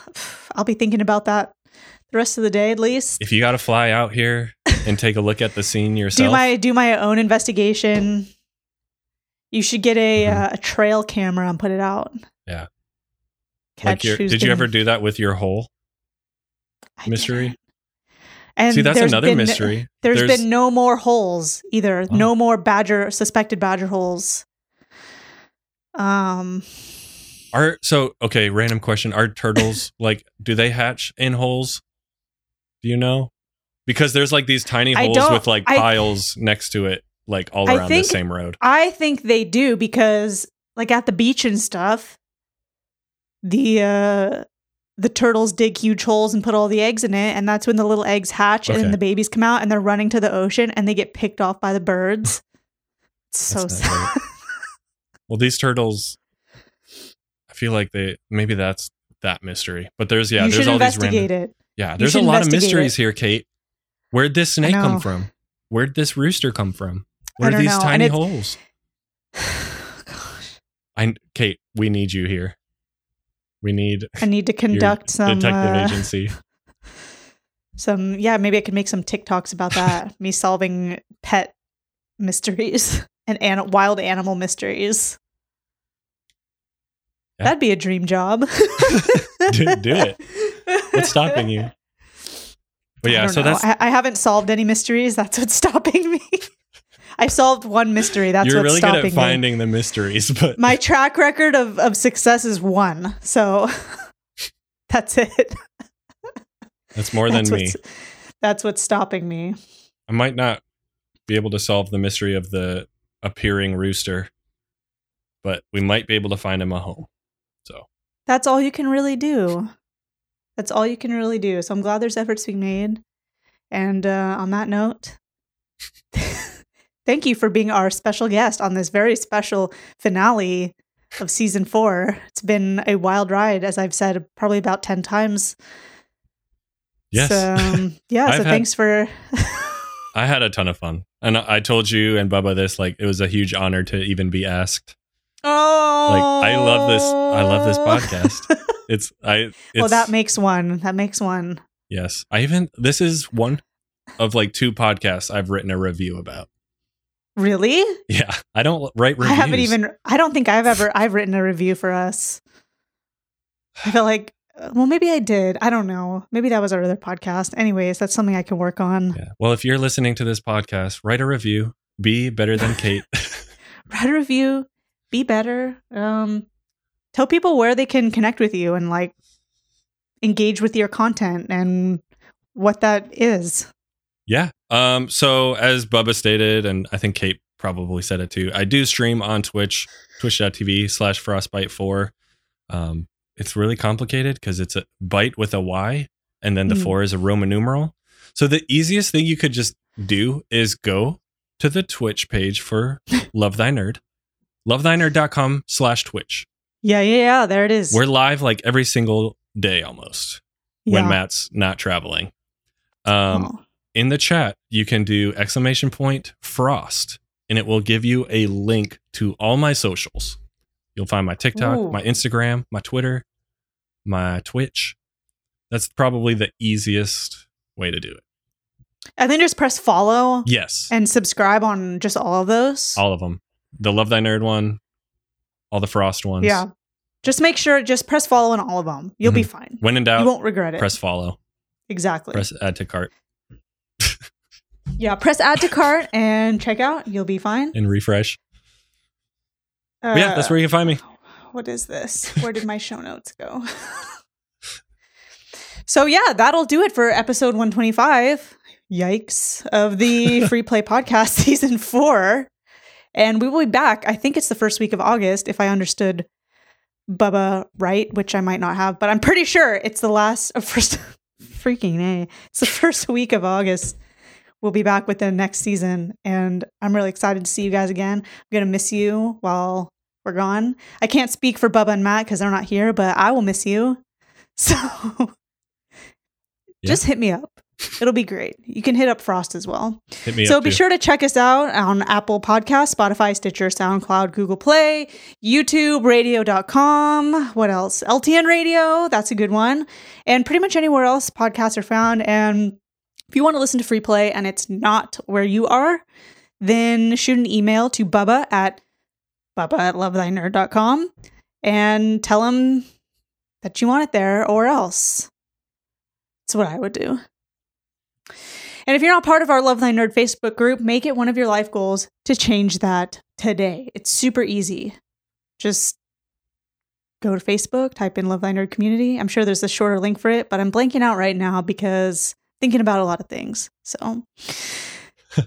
I'll be thinking about that the rest of the day at least. if you got to fly out here and take a look at the scene yourself, Do my, do my own investigation. You should get a, Mhm. uh, a trail camera and put it out. Yeah. Catch like your, did you ever do that with your hole? Mystery? And See, that's there's another been- mystery. There's There's- been no more holes either. Oh. No more badger suspected badger holes. Um, Are so okay, random question. Are turtles like do they hatch in holes? Do you know? Because there's like these tiny holes with like I- piles next to it, like all I around think- the same road. I think they do because, like at the beach and stuff, the uh, the turtles dig huge holes and put all the eggs in it, and that's when the little eggs hatch and Okay. then the babies come out and they're running to the ocean and they get picked off by the birds. So sad. Well, these turtles, I feel like they maybe that's that mystery. But there's yeah, you there's all these random. it. Yeah, there's a lot of mysteries it. here, Kate. Where'd this snake come from? Where'd this rooster come from? Where are these know, tiny holes? Gosh, I Kate, we need you here. We need I need to conduct some detective uh, agency. some. Yeah, maybe I could make some TikToks about that. me solving pet mysteries and an- wild animal mysteries. Yeah. That'd be a dream job. do, do it. What's stopping you? But yeah, so know. that's I, I haven't solved any mysteries. That's what's stopping me. I solved one mystery. That's you're what's really good stopping at finding the mysteries, but. My track record of, of success is one. So that's it. that's more than me. That's what's stopping me. I might not be able to solve the mystery of the appearing rooster, but we might be able to find him a home. So That's all you can really do. That's all you can really do. So I'm glad there's efforts being made. And uh, on that note, thank you for being our special guest on this very special finale of season four. It's been a wild ride, as I've said probably about 10 times. yes, So, um, yeah. So had- thanks for. I had a ton of fun, and I I told you and Bubba this like it was a huge honor to even be asked. oh. Like I love this. I love this podcast. It's I. It's, well, that makes one. That makes one. yes. I even this is one of like two podcasts I've written a review about. Really? Yeah, I don't write reviews. I haven't even. I don't think I've ever. I've written a review for us. I feel like. uh, Well, maybe I did. I don't know. Maybe that was our other podcast. Anyways, that's something I can work on. Yeah. Well, if you're listening to this podcast, write a review. Be better than Kate. Write a review. Be better. Um, tell people where they can connect with you and like engage with your content and what that is. Yeah. Um, so as Bubba stated, and I think Kate probably said it too, I do stream on Twitch, twitch.tv slash frostbite4. Um, it's really complicated because it's a bite with a Y and then the Mm. four is a Roman numeral. So the easiest thing you could just do is go to the Twitch page for Love Thy Nerd, lovethynerd.com slash Twitch. Yeah, yeah, yeah. There it is. We're live like every single day almost when Matt's not traveling. Um, Oh. In the chat, you can do exclamation point frost, and it will give you a link to all my socials. You'll find my TikTok, Ooh. my Instagram, my Twitter, my Twitch. That's probably the easiest way to do it. and then just press follow Yes, and subscribe on just all of those. all of them. The Love Thy Nerd one, all the Frost ones. Yeah. Just make sure, just press follow on all of them. You'll be Mhm. fine. When in doubt, You won't regret it. press follow, exactly. press add to cart, yeah, press add to cart and check out. You'll be fine. and refresh. Uh, yeah, that's where you can find me. What is this? Where did my show notes go? so yeah, that'll do it for episode 125. Yikes of the Free Play Podcast season four. And we will be back. I think it's the first week of August, if I understood Bubba right, which I might not have, but I'm pretty sure it's the last of first freaking A. It's the first week of August. We'll be back with the next season. And I'm really excited to see you guys again. I'm gonna miss you while we're gone. I can't speak for Bubba and Matt because they're not here, but I will miss you. So just hit me up. It'll be great. You can hit up Frost as well. Hit me so be too. sure to check us out on Apple Podcasts, Spotify, Stitcher, SoundCloud, Google Play, YouTube, radio.com. What else? LTN Radio. That's a good one. And pretty much anywhere else podcasts are found. And if you want to listen to free play and it's not where you are, then shoot an email to Bubba at Bubba at lovethynerd.com and tell him that you want it there or else. That's what I would do. And if you're not part of our Love Thy Nerd Facebook group, make it one of your life goals to change that today. It's super easy. Just go to Facebook, type in Love Thy Nerd Community. I'm sure there's a shorter link for it, but I'm blanking out right now because thinking about a lot of things. So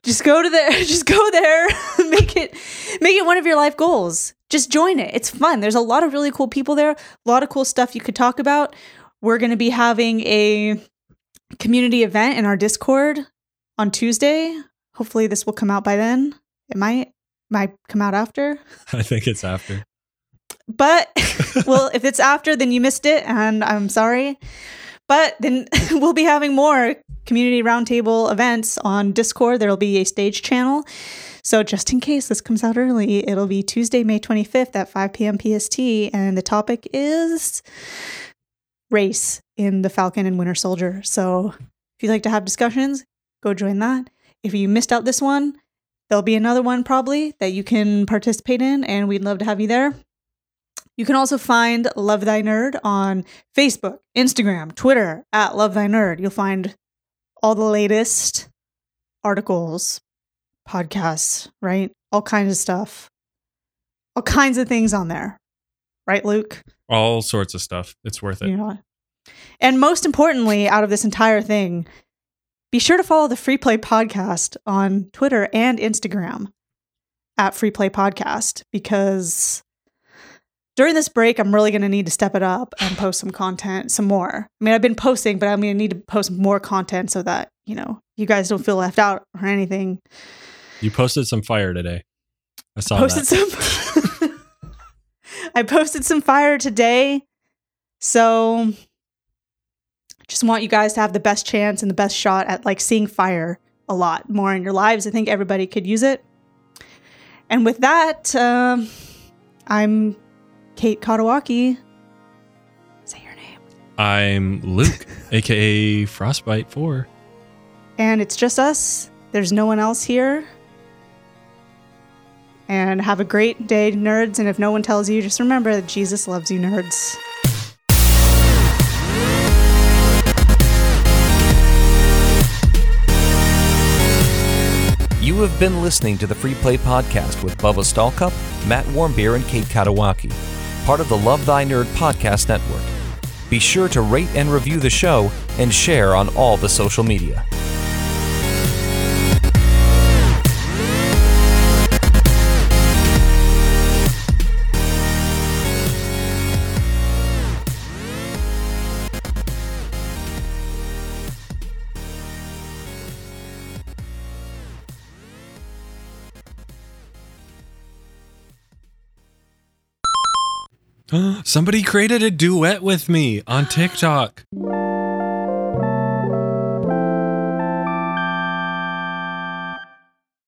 just go to there, just go there, make it make it one of your life goals. Just join it. It's fun. There's a lot of really cool people there, a lot of cool stuff you could talk about. We're going to be having a community event in our Discord on Tuesday. Hopefully this will come out by then. It might might come out after. I think it's after. But well, if it's after, then you missed it, and I'm sorry. But then we'll be having more community roundtable events on Discord. There'll be a stage channel. So just in case this comes out early, it'll be Tuesday, May 25th at 5 p.m. PST, and the topic is race in the Falcon and Winter Soldier. So if you'd like to have discussions, go join that. If you missed out this one, there'll be another one probably that you can participate in, and we'd love to have you there. You can also find Love Thy Nerd on Facebook, Instagram, Twitter at Love Thy Nerd. You'll find all the latest articles, podcasts, right? All kinds of stuff. All kinds of things on there. Right, Luke? All sorts of stuff. It's worth it. You know. And most importantly, out of this entire thing, be sure to follow the Free Play Podcast on Twitter and Instagram at Free Play Podcast because during this break, I'm really going to need to step it up and post some content, some more. I mean, I've been posting, but I'm going to need to post more content so that, you know, you guys don't feel left out or anything. You posted some fire today. I saw posted that. some I posted some fire today. So just want you guys to have the best chance and the best shot at like seeing fire a lot more in your lives. I think everybody could use it. And with that, um, I'm Kate Katawaki. Say your name. I'm Luke, aka Frostbite 4. And it's just us. There's no one else here. And have a great day, nerds. And if no one tells you, just remember that Jesus loves you, nerds. You have been listening to the Free Play Podcast with Bubba Stallcup, Matt Warmbier, and Kate Katawaki, part of the Love Thy Nerd Podcast Network. Be sure to rate and review the show and share on all the social media. Somebody created a duet with me on TikTok.